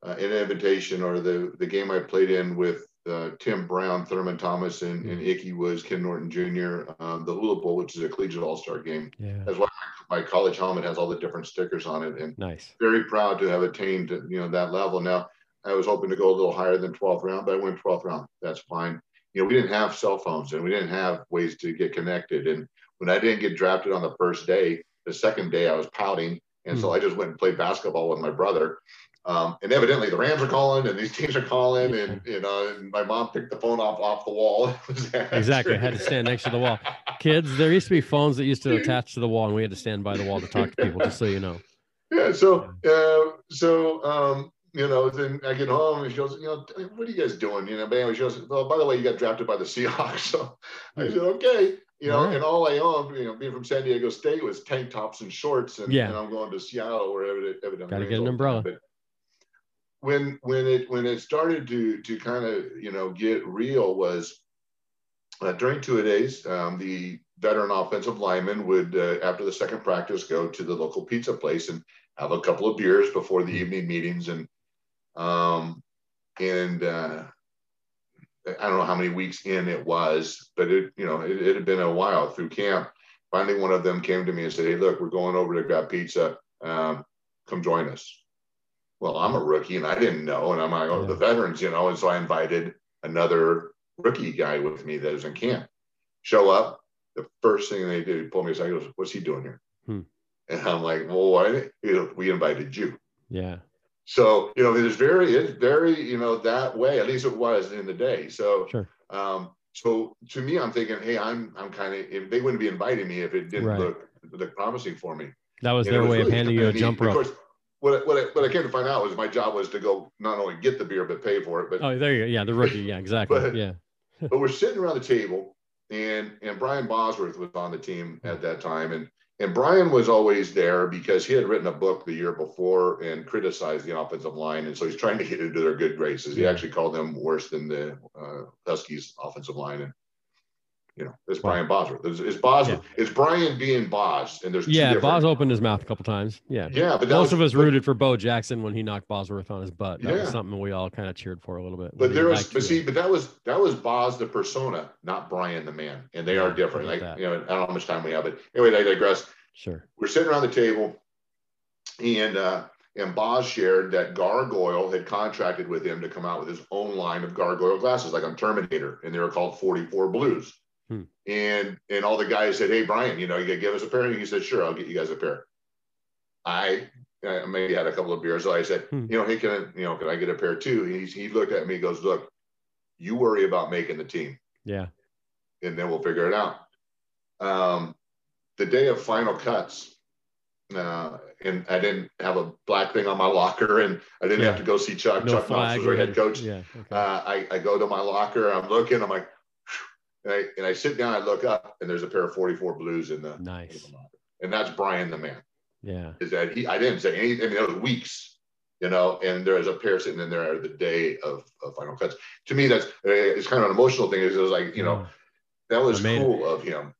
uh, an invitation or the the game i played in with uh, Tim Brown, Thurman Thomas, and, and mm-hmm. Ickey Woods Ken Norton Jr. Um, the Hula Bowl, which is a collegiate all star game. Yeah. That's why my, my, college helmet has all the different stickers on it. And nice. Very proud to have attained you know that level. Now I was hoping to go a little higher than 12th round, but I went 12th round. That's fine. You know, we didn't have cell phones and we didn't have ways to get connected. And when I didn't get drafted on the first day, the second day I was pouting. And mm. so. I just went and played basketball with my brother. Um, and evidently the Rams are calling and these teams are calling and you know and my mom picked the phone off off the wall. exactly. I had to stand next to the wall. Kids, there used to be phones that used to attach to the wall and we had to stand by the wall to talk to people, just so you know. Yeah. So uh, so um, you know, then I get home and she goes, you know, what are you guys doing? You know, anyway, she goes, well, by the way, you got drafted by the Seahawks. So I said, okay. You know, right. and all I own, you know, being from San Diego State was tank tops and shorts, and, yeah. and I'm going to Seattle where evidently got to get an umbrella. But, when when it when it started to to kind of you know get real was uh, during two days um, the veteran offensive lineman would uh, after the second practice go to the local pizza place and have a couple of beers before the evening meetings and um, and uh, I don't know how many weeks in it was, but it you know it, it had been a while through camp. Finally, one of them came to me and said, "Hey, look, we're going over to grab pizza. Um, come join us." Well, I'm a rookie and I didn't know. And I'm like, oh, yeah. the veterans, you know. And so I invited another rookie guy with me that was in camp. Show up. The first thing they did, he pulled me aside. He goes, What's he doing here? Hmm. And I'm like, Well, why? You know, we invited you. Yeah. So, you know, it's very, it's very, you know, that way, at least it was in the day. So, sure. um, so to me, I'm thinking, hey, I'm, I'm kind of, they wouldn't be inviting me if it didn't right. look, look promising for me. That was and their was way really of handing you a jump rope what I, what I, what I came to find out was my job was to go not only get the beer but pay for it. But oh, there you go. Yeah, the rookie. Yeah, exactly. but, yeah. but we're sitting around the table, and and Brian Bosworth was on the team at that time, and and Brian was always there because he had written a book the year before and criticized the offensive line, and so he's trying to get into their good graces. He actually called them worse than the uh, Huskies offensive line, and you know, it's Brian Bosworth. It's, it's Boz. Yeah. It's Brian being Boz, and there's yeah. Boz opened his mouth a couple times. Yeah, yeah. But most was, of us but, rooted for Bo Jackson when he knocked Bosworth on his butt. That yeah. was something we all kind of cheered for a little bit. But there was, but see, but that was that was Boz the persona, not Brian the man, and they are different. Like you know, I don't know how much time we have, but anyway, I digress. Sure. We're sitting around the table, and uh, and Boz shared that Gargoyle had contracted with him to come out with his own line of gargoyle glasses, like on Terminator, and they were called 44 Blues. Hmm. And and all the guys said, "Hey, Brian, you know, you gotta give us a pair." And he said, "Sure, I'll get you guys a pair." I, I maybe had a couple of beers, so I said, hmm. "You know, hey, can I, you know, can I get a pair too?" And he he looked at me, and goes, "Look, you worry about making the team, yeah, and then we'll figure it out." Um, the day of final cuts, uh, and I didn't have a black thing on my locker, and I didn't yeah. have to go see Chuck. No Chuck Knox was our head coach. Yeah, okay. uh, I, I go to my locker, I'm looking, I'm like, and I, and I sit down, I look up, and there's a pair of 44 blues in the nice. and that's Brian the man. Yeah. Is that he? I didn't say anything. I mean, it was weeks, you know, and there was a pair sitting in there the day of, of final cuts. To me, that's it's kind of an emotional thing. It was like, you know, that was cool it. of him.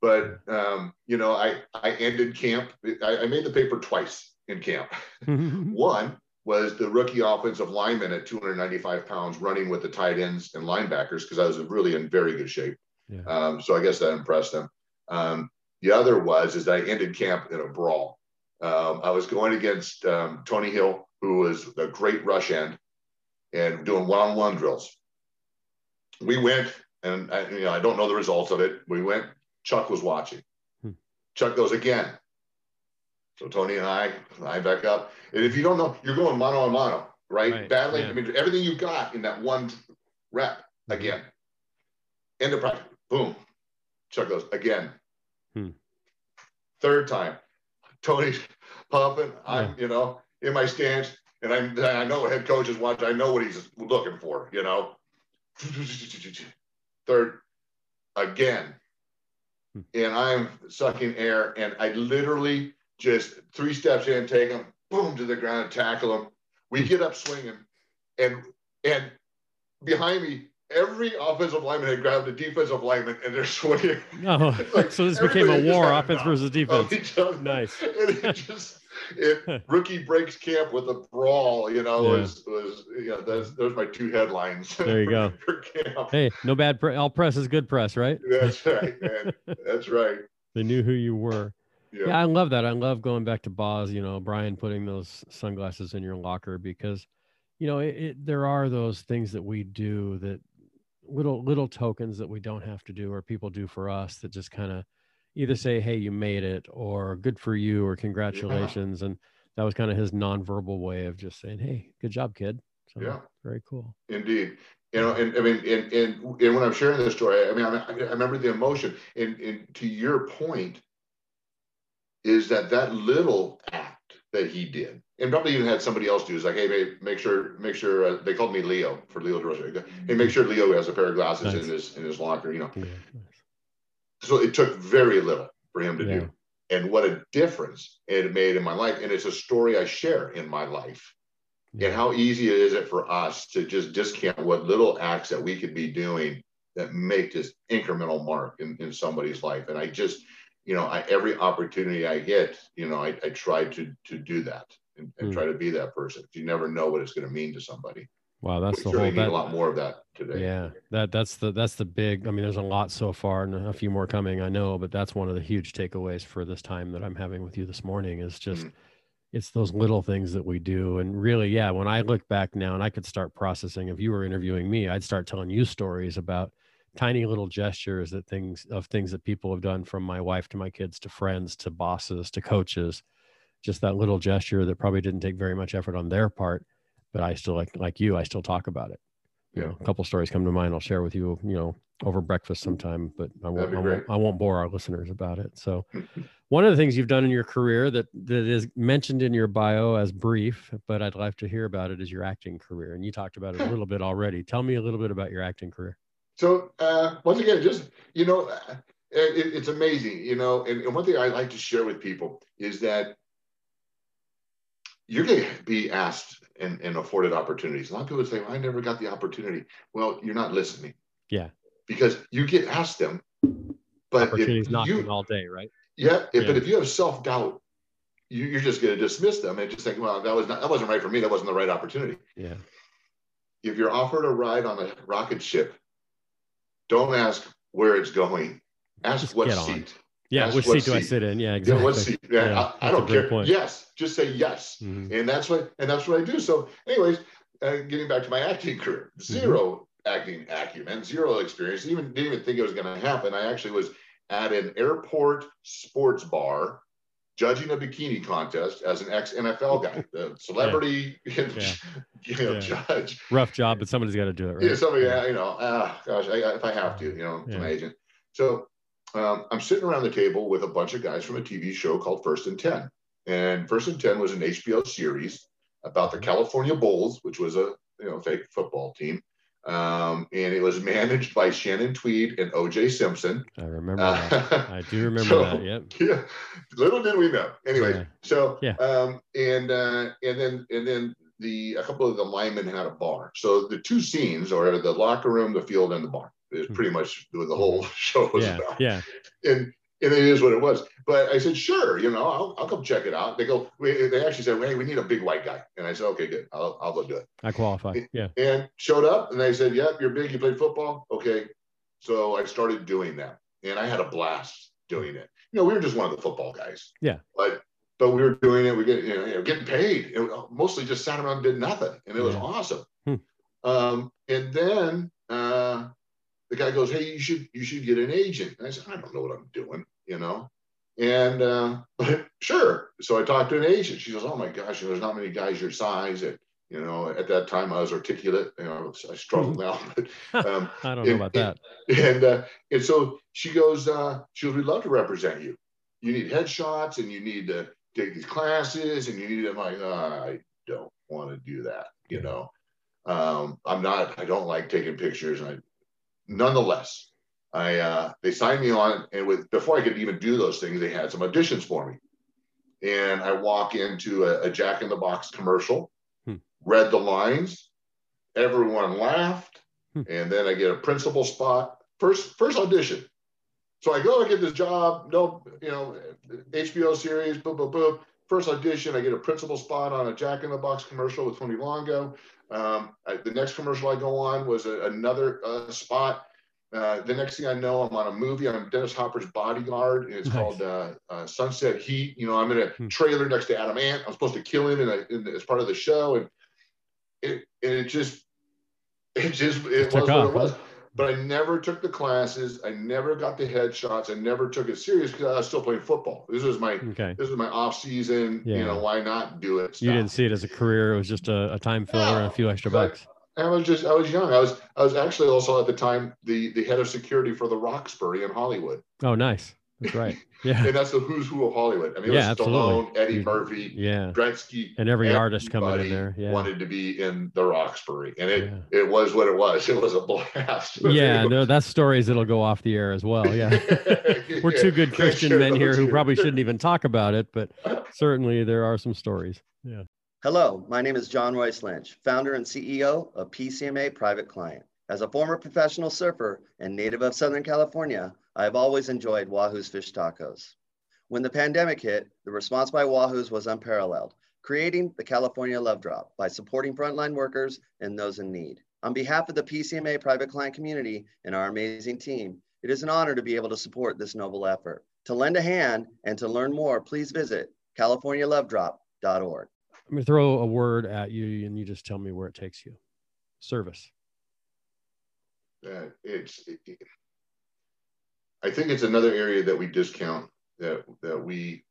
But um, you know, I I ended camp. I, I made the paper twice in camp. One was the rookie offensive lineman at 295 pounds running with the tight ends and linebackers because I was really in very good shape. Yeah. Um, so I guess that impressed them. Um, the other was is that I ended camp in a brawl. Um, I was going against um, Tony Hill, who was a great rush end, and doing one-on-one drills. We went, and I, you know I don't know the results of it. We went. Chuck was watching. Hmm. Chuck goes again. So Tony and I, I back up. And if you don't know, you're going mano a mano, right? right. Battling. Yeah. I mean, everything you got in that one rep mm-hmm. again. End of practice. Boom. Chuck goes again. Hmm. Third time. Tony's pumping. I'm, you know, in my stance. And I'm, I know head coach is watching. I know what he's looking for, you know. Third, again. Hmm. And I'm sucking air. And I literally just three steps in, take them, boom to the ground and tackle him. We get up swinging, and and behind me, every offensive lineman had grabbed a defensive lineman and they're swinging. No, like, so this became a war, offense versus defense. Nice. and it just it, rookie breaks camp with a brawl. You know, yeah. was was know those those my two headlines. There you go. hey, no bad. Pre- all press is good press, right? That's right, man. That's right. they knew who you were. Yeah. yeah, I love that. I love going back to Boz. You know, Brian putting those sunglasses in your locker because, you know, it, it, there are those things that we do that little little tokens that we don't have to do or people do for us that just kind of either say, "Hey, you made it," or "Good for you," or "Congratulations," yeah. and that was kind of his nonverbal way of just saying, "Hey, good job, kid." So, yeah, very cool. Indeed, you know, and I mean, and and, and when I'm sharing this story, I mean, I, I remember the emotion, and, and to your point, is that that little act that he did, and probably even had somebody else do is like, hey, babe, make sure, make sure uh, they called me Leo for Leo DeRosa. Hey, make sure Leo has a pair of glasses nice. in his in his locker, you know. Yeah so it took very little for him to yeah. do and what a difference it made in my life and it's a story i share in my life yeah. and how easy it is it for us to just discount what little acts that we could be doing that make this incremental mark in, in somebody's life and i just you know I, every opportunity i get you know i, I try to to do that and, and mm. try to be that person you never know what it's going to mean to somebody Wow, that's we the whole. That, a lot more of that today. Yeah, that that's the that's the big. I mean, there's a lot so far, and a few more coming. I know, but that's one of the huge takeaways for this time that I'm having with you this morning is just. Mm-hmm. It's those little things that we do. And really, yeah, when I look back now and I could start processing, if you were interviewing me, I'd start telling you stories about tiny little gestures that things of things that people have done from my wife to my kids to friends to bosses to coaches just that little gesture that probably didn't take very much effort on their part but I still like like you, I still talk about it. You yeah. know, a couple stories come to mind. I'll share with you, you know, over breakfast sometime, but I won't, I won't, I won't bore our listeners about it. So one of the things you've done in your career that, that is mentioned in your bio as brief, but I'd like to hear about it is your acting career. And you talked about it a little bit already. Tell me a little bit about your acting career. So uh, once again, just, you know, uh, it, it's amazing, you know, and, and one thing I like to share with people is that you're going to be asked and, and afforded opportunities. A lot of people say, well, I never got the opportunity. Well, you're not listening. Yeah. Because you get asked them, but opportunities knocking you, all day, right? Yeah, if, yeah. But if you have self doubt, you, are just going to dismiss them and just think, well, that was not that wasn't right for me. That wasn't the right opportunity. Yeah. If you're offered a ride on a rocket ship, don't ask where it's going. Ask just what seat. Yeah, which seat, seat do I sit in? Yeah, exactly. Yeah, what seat? Yeah, yeah I, I, don't care. Point. Yes, just say yes, mm-hmm. and that's what and that's what I do. So, anyways, uh, getting back to my acting career, 0 mm-hmm. acting acumen, zero experience. Even didn't even think it was going to happen. I actually was at an airport sports bar judging a bikini contest as an ex NFL guy, the celebrity yeah. you know, yeah. judge. Rough job, but somebody's got to do it, right? Yeah, somebody, yeah. you know, uh, gosh, I, if I have to, you know, to my agent. So um, I'm sitting around the table with a bunch of guys from a TV show called First and 10. And First and 10 was an HBO series about the California Bulls, which was a you know fake football team. Um, and it was managed by Shannon Tweed and OJ Simpson. I remember uh, that. I do remember so, that. Yep. Yeah. Little did we know. Anyway, yeah. so yeah. Um, and uh, and then and then the a couple of the linemen had a bar. So the two scenes are the locker room, the field, and the bar is hmm. pretty much what the whole show was yeah, about. Yeah. And and it is what it was. But I said, sure, you know, I'll, I'll come check it out. They go, they actually said, hey, we need a big white guy. And I said, okay, good. I'll, I'll go do it. I qualify. Yeah. And showed up and they said, yep, you're big. You played football. Okay. So I started doing that and I had a blast doing it. You know, we were just one of the football guys. Yeah. But, but we were doing it. We get, you know, getting paid. And mostly just sat around and did nothing. And it was yeah. awesome. Hmm. Um, and then, uh, the guy goes, "Hey, you should you should get an agent." And I said, "I don't know what I'm doing," you know. And uh, but sure, so I talked to an agent. She goes, "Oh my gosh, there's not many guys your size." And you know, at that time I was articulate. You know, I struggle now, but um, I don't know and, about that. And and, uh, and so she goes, uh, "She goes, we'd love to represent you. You need headshots, and you need to take these classes, and you need." I'm like, oh, I don't want to do that. You know, um, I'm not. I don't like taking pictures, and I nonetheless, I uh, they signed me on, and with before I could even do those things, they had some auditions for me. and I walk into a, a Jack in the Box commercial, Hmm. read the lines, everyone laughed, Hmm. and then I get a principal spot. First first audition. So I go, I get this job, no, you know, HBO series, boom, boom, boom. First audition, I get a principal spot on a Jack in the Box commercial with Tony Longo. Um, I, the next commercial I go on was a, another uh, spot. Uh, the next thing I know, I'm on a movie. I'm Dennis Hopper's bodyguard, and it's Nice. called uh, uh, Sunset Heat. You know, I'm in a Hmm. trailer next to Adam Ant. I'm supposed to kill him in a, in, as part of the show, and it and it just it just it Took was what it was. But I never took the classes. I never got the headshots. I never took it serious because I was still playing football. This was my Okay. this was my off season. Yeah. You know, why not do it? You didn't see it as a career. It was just a, a time filler and a few extra bucks. I was just I was young. I was I was actually also at the time the the head of security for the Roxbury in Hollywood, Oh, nice. That's right. Yeah. and that's the who's who of Hollywood. I mean, Yeah, it was absolutely. Stallone, Eddie You- Murphy, Yeah. Gretzky, And every artist coming in there. Yeah. wanted to be in the Roxbury, and it Yeah. it was what it was. It was a blast. Yeah. No, that's stories that'll go off the air as well. Yeah. We're two good Christian men here who probably shouldn't even talk about it, but certainly there are some stories. Yeah. Hello, my name is John Royce Lynch, founder and CEO of PCMA Private Client. As a former professional surfer and native of Southern California, I have always enjoyed Wahoo's fish tacos. When the pandemic hit, the response by Wahoo's was unparalleled, creating the California Love Drop by supporting frontline workers and those in need. On behalf of the PCMA private client community and our amazing team, it is an honor to be able to support this noble effort. To lend a hand and to learn more, please visit californialovedrop.org. I'm going to throw a word at you and you just tell me where it takes you. Service. uh, it's it, it- I think it's another area that we discount that that we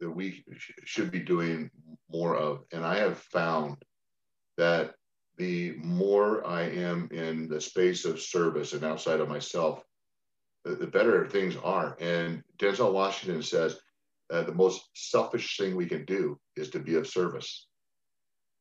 that we sh- should be doing more of. And I have found that the more I am in the space of service and outside of myself the, the better things are. And Denzel Washington says uh, the most selfish thing we can do is to be of service.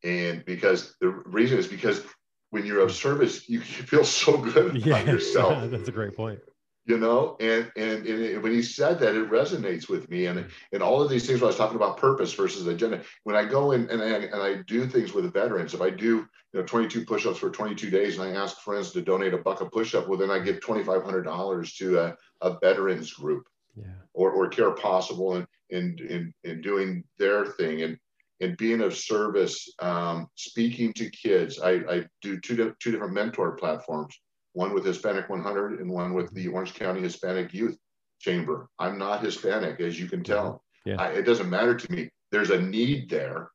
And because the reason is because when you're of service, you, you feel so good about yourself, that's a great point. You know. And, and and it- when he said that, it resonates with me. And and all of these things, when I was talking about purpose versus agenda, when I go in and I, and I do things with veterans, if I do you know 22 push-ups for 22 days, and I ask friends to donate a buck a push-up, well, then I give 2,500 dollars to a, a veterans group Yeah. or, or care possible and in, in, in doing their thing and and being of service um, speaking to kids I, I do two, two different mentor platforms one with hispanic 100 and one with the orange county hispanic youth chamber. I'm not hispanic as you can tell. Yeah. I, it doesn't matter to me. There's a need there.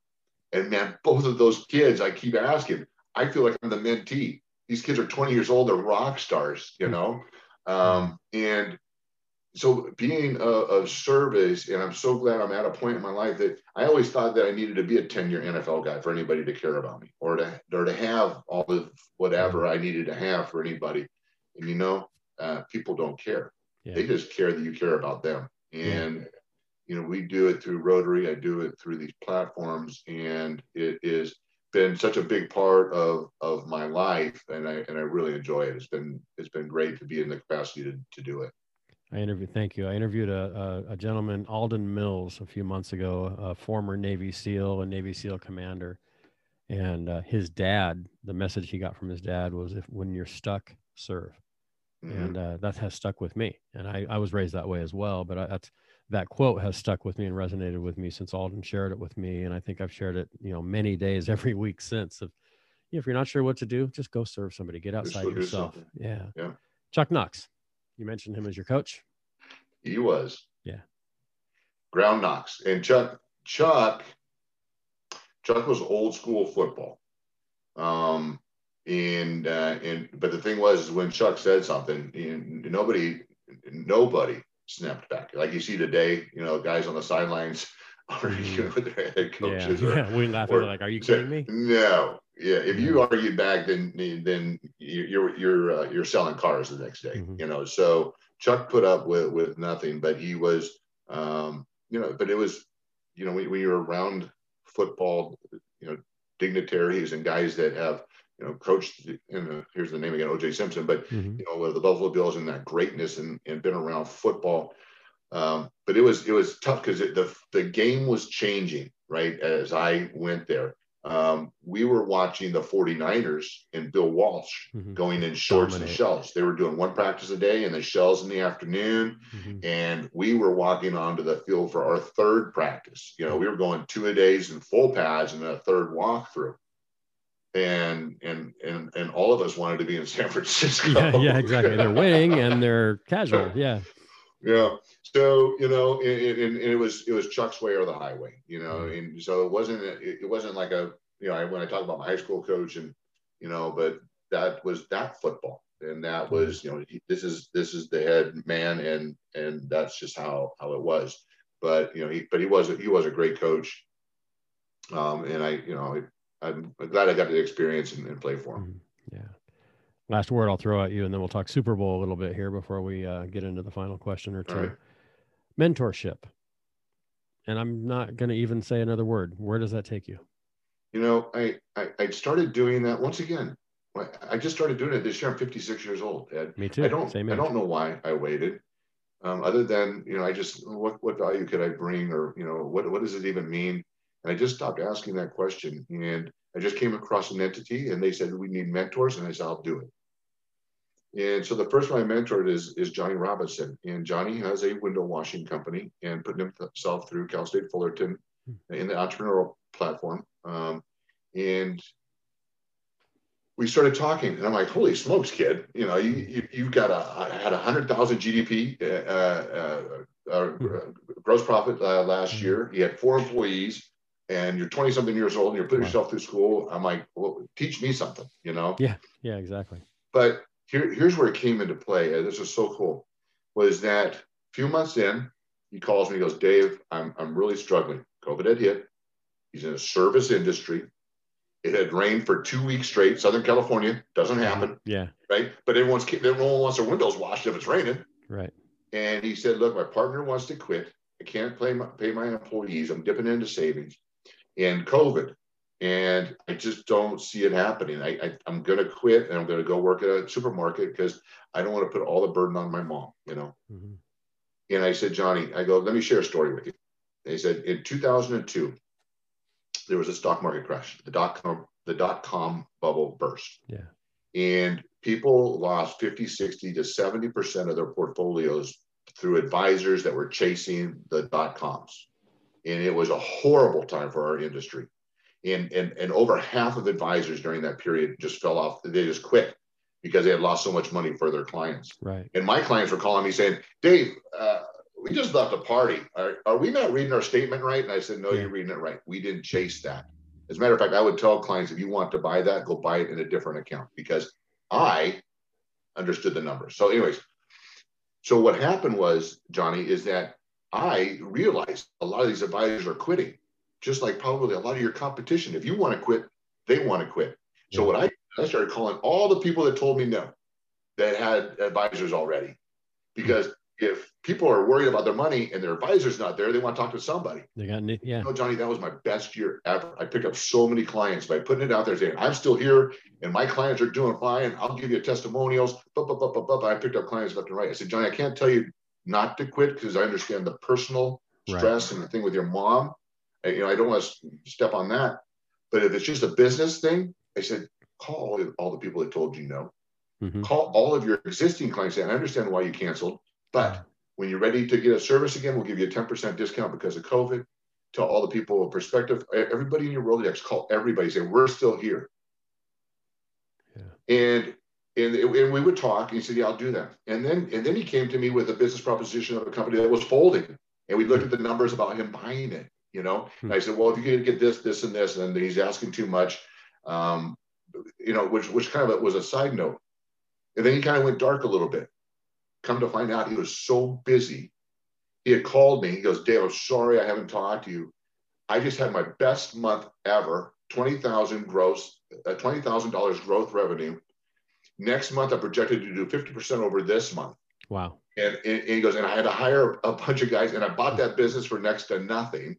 And man both of those kids i keep asking i feel like i'm the mentee. These kids are 20 years old they're rock stars you know? Um, and so being of, service and i'm so glad i'm at a point in my life that i always thought that i needed to be a 10 year nfl guy for anybody to care about me or to or to have all the whatever i needed to have for anybody. And you know uh, people don't care. Yeah. they just care that you care about them. And you know we do it through rotary. I do it through these platforms. And it has been such a big part of of my life. And i and i really enjoy it. It's been it's been great to be in the capacity to, to do it I interviewed, thank you. I interviewed a, a, a gentleman, Alden Mills, a few months ago, a former Navy SEAL and Navy SEAL commander. And uh, his dad, the message he got from his dad was if when you're stuck, serve. Mhm. And uh, that has stuck with me. And I, I was raised that way as well. But I, that's, that quote has stuck with me and resonated with me since Alden shared it with me. And I think I've shared it, you know, many days every week since. Of, you know, if you're not sure what to do, just go serve somebody, get outside yourself. Yeah. Yeah. Chuck Knox, you mentioned him as your coach. He was. Yeah. Ground knocks. And Chuck, Chuck, Chuck was old school football. Um, and uh, and but the thing was is when Chuck said something, and nobody nobody snapped back. Like you see today, you know, guys on the sidelines arguing with their head Yeah, coaches. or- yeah. We laugh at like, are you kidding me? No. Yeah. If you argue back, then then you- you're you're uh, you're selling cars the next day. Mhm. You know. So Chuck put up with with nothing, but he was, um, you know, but it was, you know, when, when you're around football, you know, dignitaries and guys that have, you know, coached. You know, here's the name again, O.J. Simpson, but Mhm. you know, the Buffalo Bills and that greatness and, and been around football. Um, but it was it was tough because the the game was changing right as I went there. Um, we were watching the 49ers and Bill Walsh mm-hmm. going in shorts Dominate. and shells. They were doing one practice a day and the shells in the afternoon. Mm-hmm. And we were walking onto the field for our third practice. You know, we were going two a days in full pads and a third walkthrough. And and and and all of us wanted to be in San Francisco. Yeah, yeah exactly. They're winning and they're casual. Yeah. Yeah. So you know, and, and, it was it was Chuck's way or the highway. You know, mm-hmm. and so it wasn't it wasn't like a you know when I talk about my high school coach and you know, but that was that football, and that mm-hmm. was you know this is this is the head man, and and that's just how how it was. But you know, he but he was he was a great coach, um, and I you know I, I'm glad I got the experience and, and play for him. Mm-hmm. Yeah last word I'll throw at you, and then we'll talk Super Bowl a little bit here before we uh, get into the final question or two. Right. Mentorship. And I'm not going to even say another word. Where does that take you? You know, I, I, I started doing that once again. I just started doing it this year. I'm 56 years old. Ed. Me too. I don't. I don't know why I waited. Um, other than you know, I just what what value could I bring, or you know, what what does it even mean? And I just stopped asking that question, and I just came across an entity, and they said we need mentors, and I said I'll do it. And so the first one I mentored is, is Johnny Robinson. And Johnny has a window washing company and putting himself through Cal State Fullerton in the entrepreneurial platform. Um, and we started talking and I'm like, holy smokes, kid, you know, you, you, you got a, I had a hundred thousand GDP, uh, uh, uh, gross profit uh, last mm-hmm. year. You had four employees and you're 20 something years old and you're putting yourself through school. I'm like, well, teach me something, you know? Yeah. Yeah, exactly. But here, here's where it came into play. This is so cool. Was that a few months in, he calls me, he goes, Dave, I'm, I'm really struggling. COVID had hit. He's in a service industry. It had rained for two weeks straight. Southern California doesn't mm-hmm. happen. Yeah. Right. But everyone's everyone wants their windows washed if it's raining. Right. And he said, Look, my partner wants to quit. I can't pay my, pay my employees. I'm dipping into savings. And COVID, and I just don't see it happening. I, I am going to quit and I'm going to go work at a supermarket because I don't want to put all the burden on my mom, you know. Mm-hmm. And I said, Johnny, I go, let me share a story with you. They said in 2002 there was a stock market crash. The dot com the dot com bubble burst. Yeah. And people lost 50, 60 to 70% of their portfolios through advisors that were chasing the dot coms. And it was a horrible time for our industry and, and, and over half of advisors during that period just fell off. They just quit because they had lost so much money for their clients. Right. And my clients were calling me saying, Dave, uh, we just left a party. Are, are, we not reading our statement right? And I said, no, yeah. you're reading it right. We didn't chase that. As a matter of fact, I would tell clients, if you want to buy that, go buy it in a different account because I understood the numbers. So anyways, so what happened was, Johnny, is that I realized a lot of these advisors are quitting just like probably a lot of your competition. If you want to quit, they want to quit. So what I I started calling all the people that told me no, that had advisors already, because if people are worried about their money and their advisor's not there, they want to talk to somebody. They got new, yeah. You know, Johnny, that was my best year ever. I picked up so many clients by putting it out there saying, I'm still here and my clients are doing fine. I'll give you testimonials. But, but, but, but, but. I picked up clients left and right. I said, Johnny, I can't tell you not to quit because I understand the personal stress right. and the thing with your mom you know, I don't want to step on that. But if it's just a business thing, I said, call all the people that told you no. Mm-hmm. Call all of your existing clients. And I understand why you canceled, but when you're ready to get a service again, we'll give you a 10% discount because of COVID. Tell all the people of perspective, everybody in your Rolodex, call everybody, say, we're still here. Yeah. And and, and we would talk. And he said, "Yeah, I'll do that." And then and then he came to me with a business proposition of a company that was folding, and we looked at the numbers about him buying it you know? Hmm. i said well if you can get this this and this and he's asking too much um, you know which which kind of was a side note. And then he kind of went dark a little bit. Come to find out he was so busy he had called me. He goes dave i'm sorry i haven't talked to you. I just had my best month ever 20000 gross uh, $20000 growth revenue. Next month i projected to do 50% over this month. Wow. And, and, he goes, and I had to hire a bunch of guys, and I bought that business for next to nothing.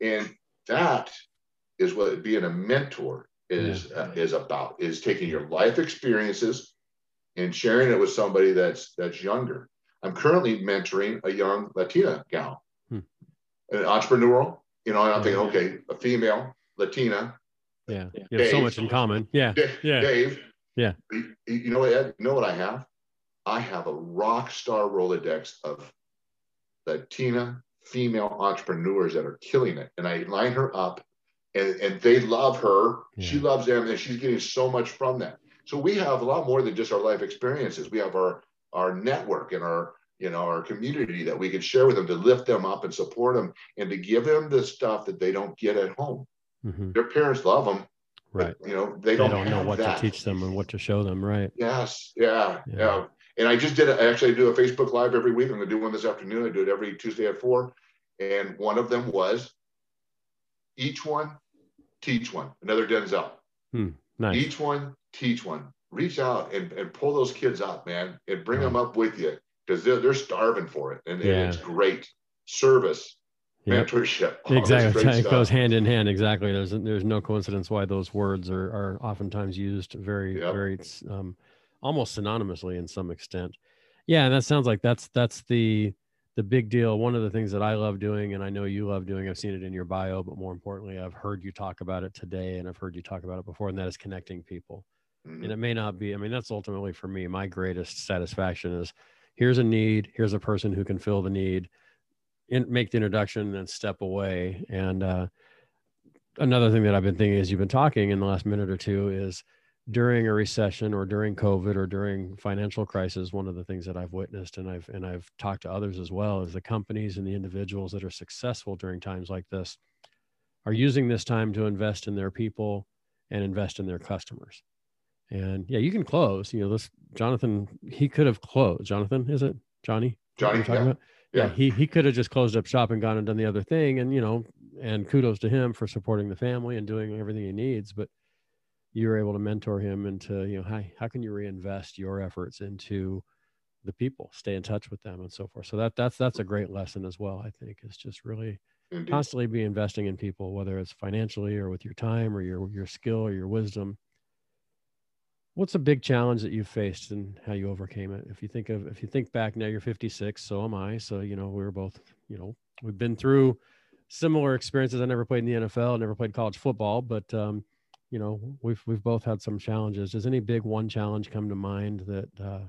And that is what being a mentor is yeah. uh, is about is taking your life experiences and sharing it with somebody that's that's younger. I'm currently mentoring a young Latina gal, Hmm. an entrepreneurial. You know, and I'm thinking, Yeah. okay, a female Latina, Yeah. You have so much in common. Yeah. Da- Yeah. Dave. Yeah. You, you know what, Ed? You know what I have? I have a rock star Rolodex of Latina female entrepreneurs that are killing it. And I line her up and, and they love her. She loves them and she's getting so much from that. So we have a lot more than just our life experiences. We have our our network and our you know our community that we can share with them to lift them up and support them and to give them the stuff that they don't get at home. Mhm. Their parents love them, Right. but, you know they They don't, don't know what that. to teach them and what to show them. Right. Yes, yeah, Yeah. yeah, And I just did. A, I actually do a Facebook Live every week. I'm going to do one this afternoon. I do it every Tuesday at four. And one of them was each one teach one. Another Denzel. Nice. Each one teach one. Reach out and, and pull those kids up, man, and bring Yeah. them up with you because they're, they're starving for it. And, and it's great service, Yep. mentorship. Exactly. It stuff. goes hand in hand. Exactly. There's there's no coincidence why those words are are oftentimes used very Yep. very um, almost synonymously in some extent. Yeah, and that sounds like that's that's the the big deal. One of the things that I love doing, and I know you love doing. I've seen it in your bio, but more importantly, I've heard you talk about it today, and I've heard you talk about it before, and that is connecting people. Mhm. and it may not be i mean that's ultimately for me my greatest satisfaction is here's a need here's a person who can fill the need in, make the introduction and step away and uh, another thing that i've been thinking as you've been talking in the last minute or two is during a recession or during covid or during financial crisis one of the things that i've witnessed and i've and i've talked to others as well is the companies and the individuals that are successful during times like this are using this time to invest in their people and invest in their customers and yeah, you can close. You know, this Jonathan, he could have closed. Jonathan, is it Johnny? Johnny, talking yeah. about? Yeah. Yeah. he he could have just closed up shop and gone and done the other thing, and you know, and kudos to him for supporting the family and doing everything he needs. But you were able to mentor him into you know how how can you reinvest your efforts into the people, stay in touch with them, and so forth. So that that's that's a great lesson as well. I think is just really Indeed. constantly be investing in people, whether it's financially or with your time or your your skill or your wisdom. What's a big challenge that you faced and how you overcame it? If you think of if you think back now, you're 56, so am I. So you know we were both you know we've been through similar experiences. I never played in the NFL, never played college football, but um, you know we've we've both had some challenges. Does any big one challenge come to mind that uh,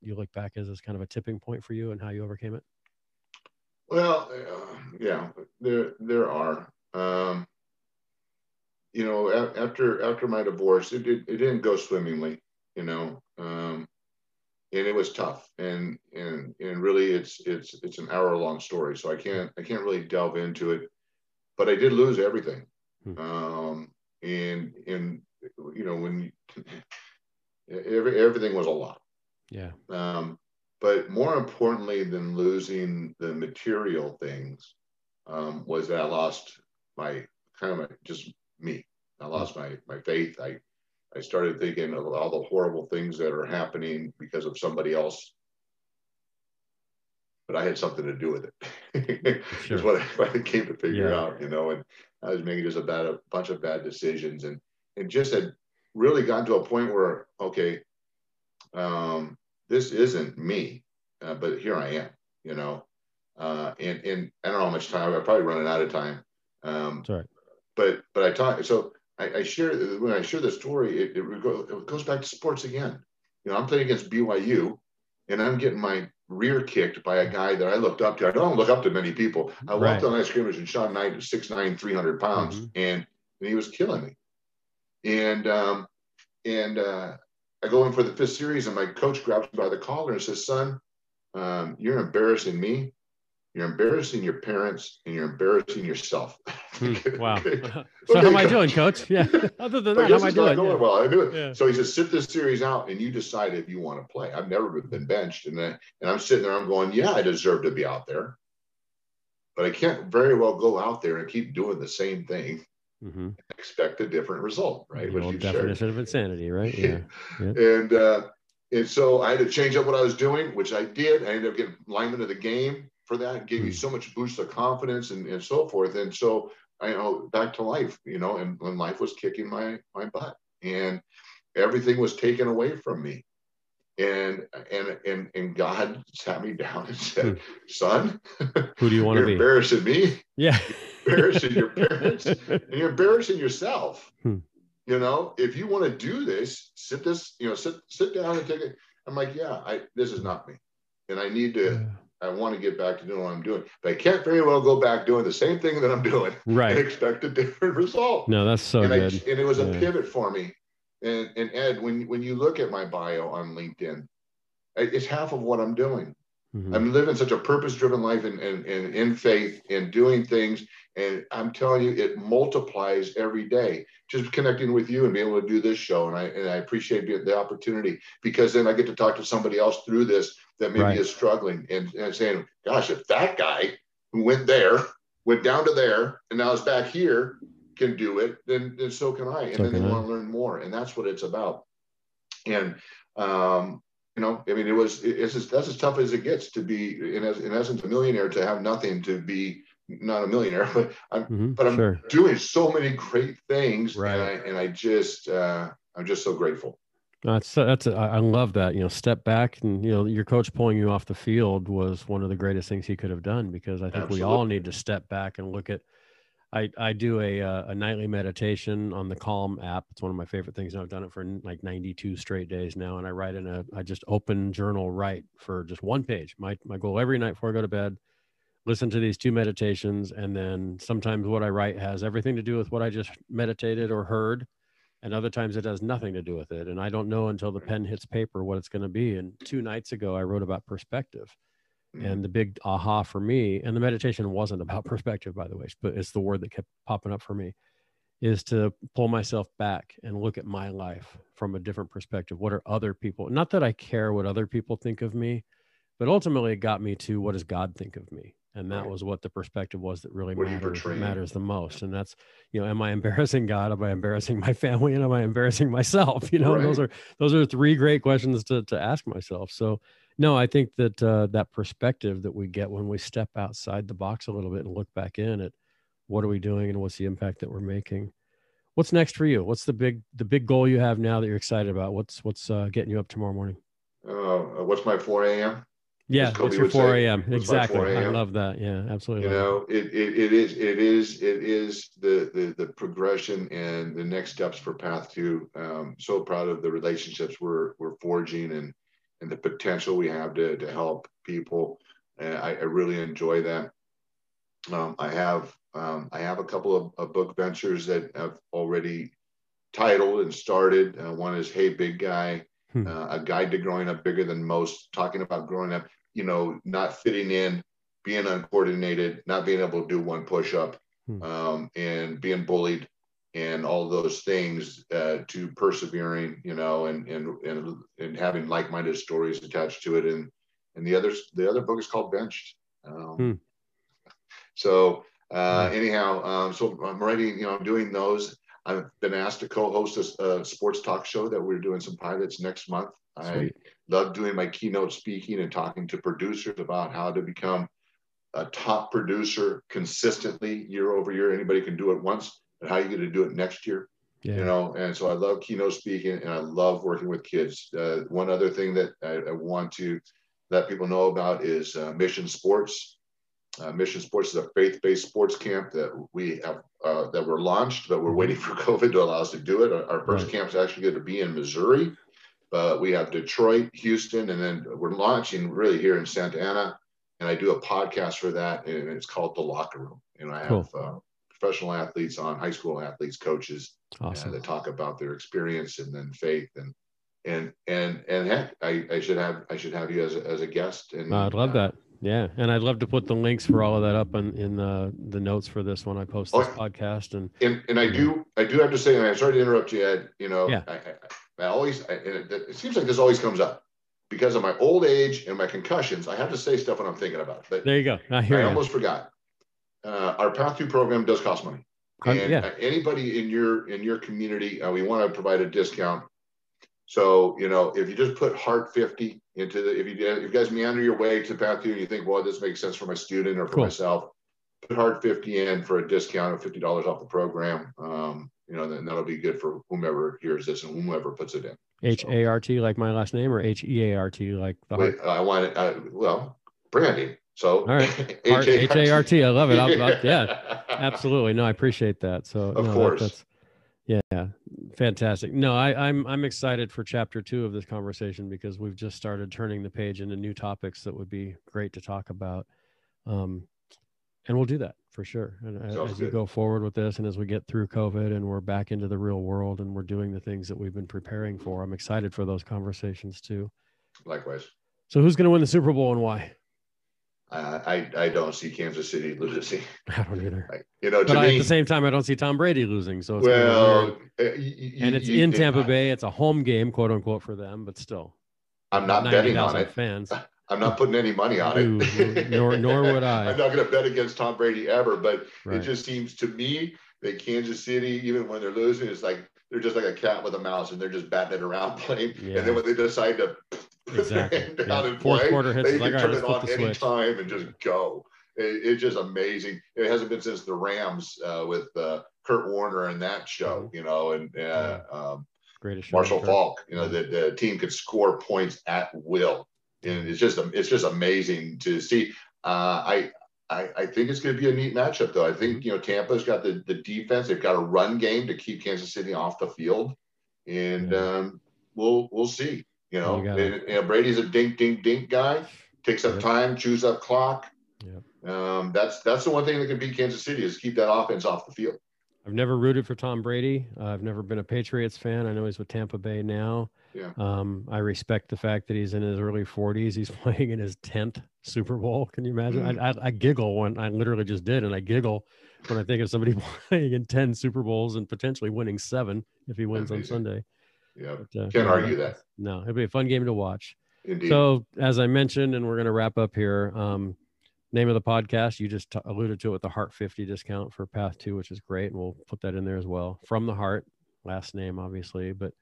you look back as as kind of a tipping point for you and how you overcame it? Well, uh, yeah, there there are. Um, you know, a- after after my divorce, it, it it didn't go swimmingly. You know, um, and it was tough. And and and really, it's it's it's an hour long story, so I can't I can't really delve into it. But I did lose everything. Hmm. Um, and and you know when you, every, everything was a lot. Yeah. Um, but more importantly than losing the material things um, was that I lost my kind of my, just me. I lost my my faith. I I started thinking of all the horrible things that are happening because of somebody else. But I had something to do with it. Sure. Is what I finally came to figure Yeah. out, you know. And I was making just a bad a bunch of bad decisions, and and just had really gotten to a point where okay, um, this isn't me, uh, but here I am, you know. Uh, and and I don't know how much time. I'm probably running out of time. Um, right. but but I talk. So I, I share when I share the story, it, it, go, it goes back to sports again. You know, I'm playing against BYU, and I'm getting my rear kicked by a guy that I looked up to. I don't look up to many people. I Right. walked on that scrimmage and shot nine, six, nine, 300 pounds, Mhm. and, and he was killing me. And um, and uh, I go in for the fifth series, and my coach grabs me by the collar and says, "Son, um, you're embarrassing me. You're embarrassing your parents, and you're embarrassing yourself." Hmm, Wow. Okay. so how am I doing, coach? Yeah. Other than that, how am I doing? going Yeah. well. I knew it. Yeah. So he says, sit this series out and you decide if you want to play. I've never been benched. And then, and I'm sitting there, I'm going, yeah, I deserve to be out there. But I can't very well go out there and keep doing the same thing mm-hmm. and expect a different result, right? The Which old you've shared. of insanity, right? Yeah. And uh, and so I had to change up what I was doing, which I did. I ended up getting lineman of the game for that. Gave me Hmm. so much boost of confidence and, and so forth. And so I you know back to life, you know, and when life was kicking my my butt and everything was taken away from me. and and and and God sat me down and said, hmm. "Son, who do you want to be? Embarrassing me? Yeah, embarrassing your parents, and you're embarrassing yourself. Hmm. You know, if you want to do this, sit this, you know, sit sit down and take it." I'm like, "Yeah, I this is not me, and I need to." Yeah. I want to get back to doing what I'm doing, but I can't very well go back doing the same thing that I'm doing right. and expect a different result. No, that's so and good. I, and it was yeah. a pivot for me and, and Ed, when, when you look at my bio on LinkedIn, it's half of what I'm doing. Mm-hmm. I'm living such a purpose driven life and, and, and in faith and doing things. And I'm telling you, it multiplies every day. Just connecting with you and being able to do this show. And I, and I appreciate the opportunity because then I get to talk to somebody else through this that maybe right. is struggling and, and saying, gosh, if that guy who went there, went down to there, and now is back here, can do it, then, then so can I. And so then they I. want to learn more. And that's what it's about. And, um, you know, I mean, it was, it's as, that's as tough as it gets to be, in, in essence, a millionaire to have nothing to be not a millionaire, but I'm, mm-hmm, but I'm sure. doing so many great things. Right. And I, and I just, uh, I'm just so grateful. That's that's I love that you know step back and you know your coach pulling you off the field was one of the greatest things he could have done because I think Absolutely. we all need to step back and look at I, I do a, uh, a nightly meditation on the Calm app. It's one of my favorite things. and I've done it for like 92 straight days now. And I write in a, I just open journal, write for just one page. My, my goal every night before I go to bed, listen to these two meditations. And then sometimes what I write has everything to do with what I just meditated or heard. And other times it has nothing to do with it. And I don't know until the pen hits paper what it's going to be. And two nights ago, I wrote about perspective. And mm. the big aha for me, and the meditation wasn't about perspective, by the way, but it's the word that kept popping up for me, is to pull myself back and look at my life from a different perspective. What are other people? Not that I care what other people think of me, but ultimately it got me to what does God think of me? And that right. was what the perspective was that really matters, matters the most. And that's, you know, am I embarrassing God? Am I embarrassing my family? And am I embarrassing myself? You know, right. those are those are three great questions to to ask myself. So no, I think that uh, that perspective that we get when we step outside the box a little bit and look back in at what are we doing and what's the impact that we're making. What's next for you? What's the big the big goal you have now that you're excited about? What's what's uh, getting you up tomorrow morning? Uh, what's my 4 a.m. Yeah, it's your 4 a.m. Exactly. 4 I love that. Yeah, absolutely. You know, it, it, it is it is it is the, the the progression and the next steps for Path Two. Um, so proud of the relationships we're we're forging and and the potential we have to, to help people. And I, I really enjoy that. Um, I have um, I have a couple of, of, book ventures that have already titled and started. Uh, one is Hey Big Guy, hmm. uh, a guide to growing up bigger than most, talking about growing up, you know, not fitting in, being uncoordinated, not being able to do one push up, hmm. um, and being bullied and all those things uh, to persevering, you know, and and and and having like-minded stories attached to it. And and the other the other book is called Benched. Um, hmm. So uh, hmm. anyhow, um, so I'm writing, you know, I'm doing those. I've been asked to co-host a, a, sports talk show that we're doing some pilots next month. Sweet. I love doing my keynote speaking and talking to producers about how to become a top producer consistently year over year. Anybody can do it once but how are you going to do it next year? Yeah. You know, and so I love keynote speaking and I love working with kids. Uh, one other thing that I, I, want to let people know about is uh, Mission Sports. Uh, Mission Sports is a faith-based sports camp that we have uh, that were launched, but we're waiting for COVID to allow us to do it. Our, our first right. camp is actually going to be in Missouri, but we have Detroit, Houston, and then we're launching really here in Santa Ana. And I do a podcast for that, and it's called The Locker Room. And I have cool uh, professional athletes on high school athletes, coaches awesome. that talk about their experience and then faith and and and and heck, I, I should have I should have you as a, as a guest. And I'd love uh, that. Yeah, and I'd love to put the links for all of that up in, in the the notes for this when I post this podcast. And and and I do I do have to say, and I'm sorry to interrupt you, Ed. You know, yeah. I, I, I always I, it, it seems like this always comes up because of my old age and my concussions. I have to say stuff when I'm thinking about it. But there you go. I hear. I you. almost forgot uh, our Path Two program does cost money. And yeah. anybody in your in your community, uh, we want to provide a discount. So you know, if you just put Heart 50 into the, if you if you guys meander your way to Path and you think, well, this makes sense for my student or for cool. myself, put Heart 50 in for a discount of fifty dollars off the program. Um, you know, then that'll be good for whomever hears this and whomever puts it in. H A R T like my last name, or H E A R T like the Wait, heart. I want it. Uh, well, branding. So all right, H A R T. I love it. I'll, I'll, yeah, absolutely. No, I appreciate that. So Of no, that- course. that's yeah, fantastic. No, I, I'm I'm excited for chapter two of this conversation because we've just started turning the page into new topics that would be great to talk about. Um, and we'll do that for sure. And Sounds as good. go forward with this, and as we get through COVID, and we're back into the real world, and we're doing the things that we've been preparing for, I'm excited for those conversations too. Likewise. So, who's going to win the Super Bowl and why? Uh, I I don't see Kansas City losing. I don't either. Like, you know, to But I, at the same time, I don't see Tom Brady losing. So it's well, uh, and it's you- in Tampa Bay. It's a home game, quote unquote, for them, but still. I'm not betting on it. Fans. I'm not putting any money on it. Nor- nor would I. I'm not going to bet against Tom Brady ever, but Right. it just seems to me that Kansas City, even when they're losing, it's like they're just like a cat with a mouse, and they're just batting it around playing. Yeah. And then when they decide to Exactly. their Yeah. Fourth play, quarter hits, they like, can turn let's it on switch. anytime and just go. It, it's just amazing. It hasn't been since the Rams uh, with uh, Kurt Warner and that show, Mm-hmm. you know, and uh, um, Greatest Marshall. Faulk. You know, the, the team could score points at will, and it's just it's just amazing to see. Uh, I, I I think it's going to be a neat matchup, though. I think Mm-hmm. you know Tampa's got the the defense. They've got a run game to keep Kansas City off the field, and Yeah. um, we'll we'll see. You know, You you know, Brady's a dink dink dink guy. Takes up Yep. time, chews up clock. Yep. Um, that's that's the one thing that can beat Kansas City is keep that offense off the field. I've never rooted for Tom Brady. Uh, I've never been a Patriots fan. I know he's with Tampa Bay now. Yeah. Um, I respect the fact that he's in his early 40s. He's playing in his 10th Super Bowl. Can you imagine? Mm. I, I, I giggle when I literally just did, and I giggle when I think of somebody playing in 10 Super Bowls and potentially winning seven if he wins on Sunday. Yeah, But, uh, can't argue that. No, it'll be a fun game to watch. Indeed. So, as I mentioned, and we're going to wrap up here. Um, name of the podcast, you just t- alluded to it with the Heart 50 discount for Path 2, which is great. And we'll put that in there as well. From the Heart, last name, obviously. But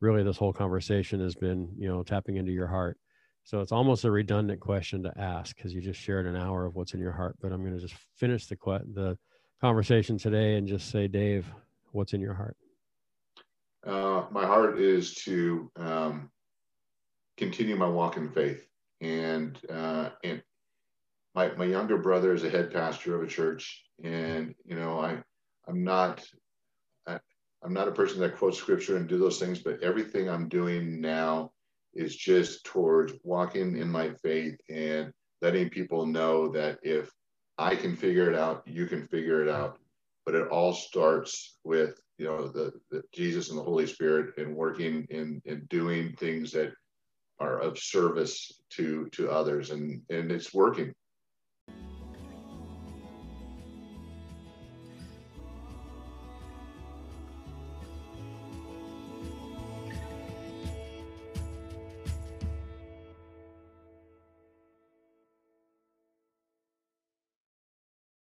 really, this whole conversation has been, you know, tapping into your heart. So, it's almost a redundant question to ask because you just shared an hour of what's in your heart. But I'm going to just finish the, que- the conversation today and just say, Dave, what's in your heart? Uh, my heart is to um, continue my walk in faith, and uh, and my my younger brother is a head pastor of a church, and you know I I'm not I, I'm not a person that quotes scripture and do those things, but everything I'm doing now is just towards walking in my faith and letting people know that if I can figure it out, you can figure it out. But it all starts with you know the, the Jesus and the Holy Spirit and working in and doing things that are of service to to others and and it's working.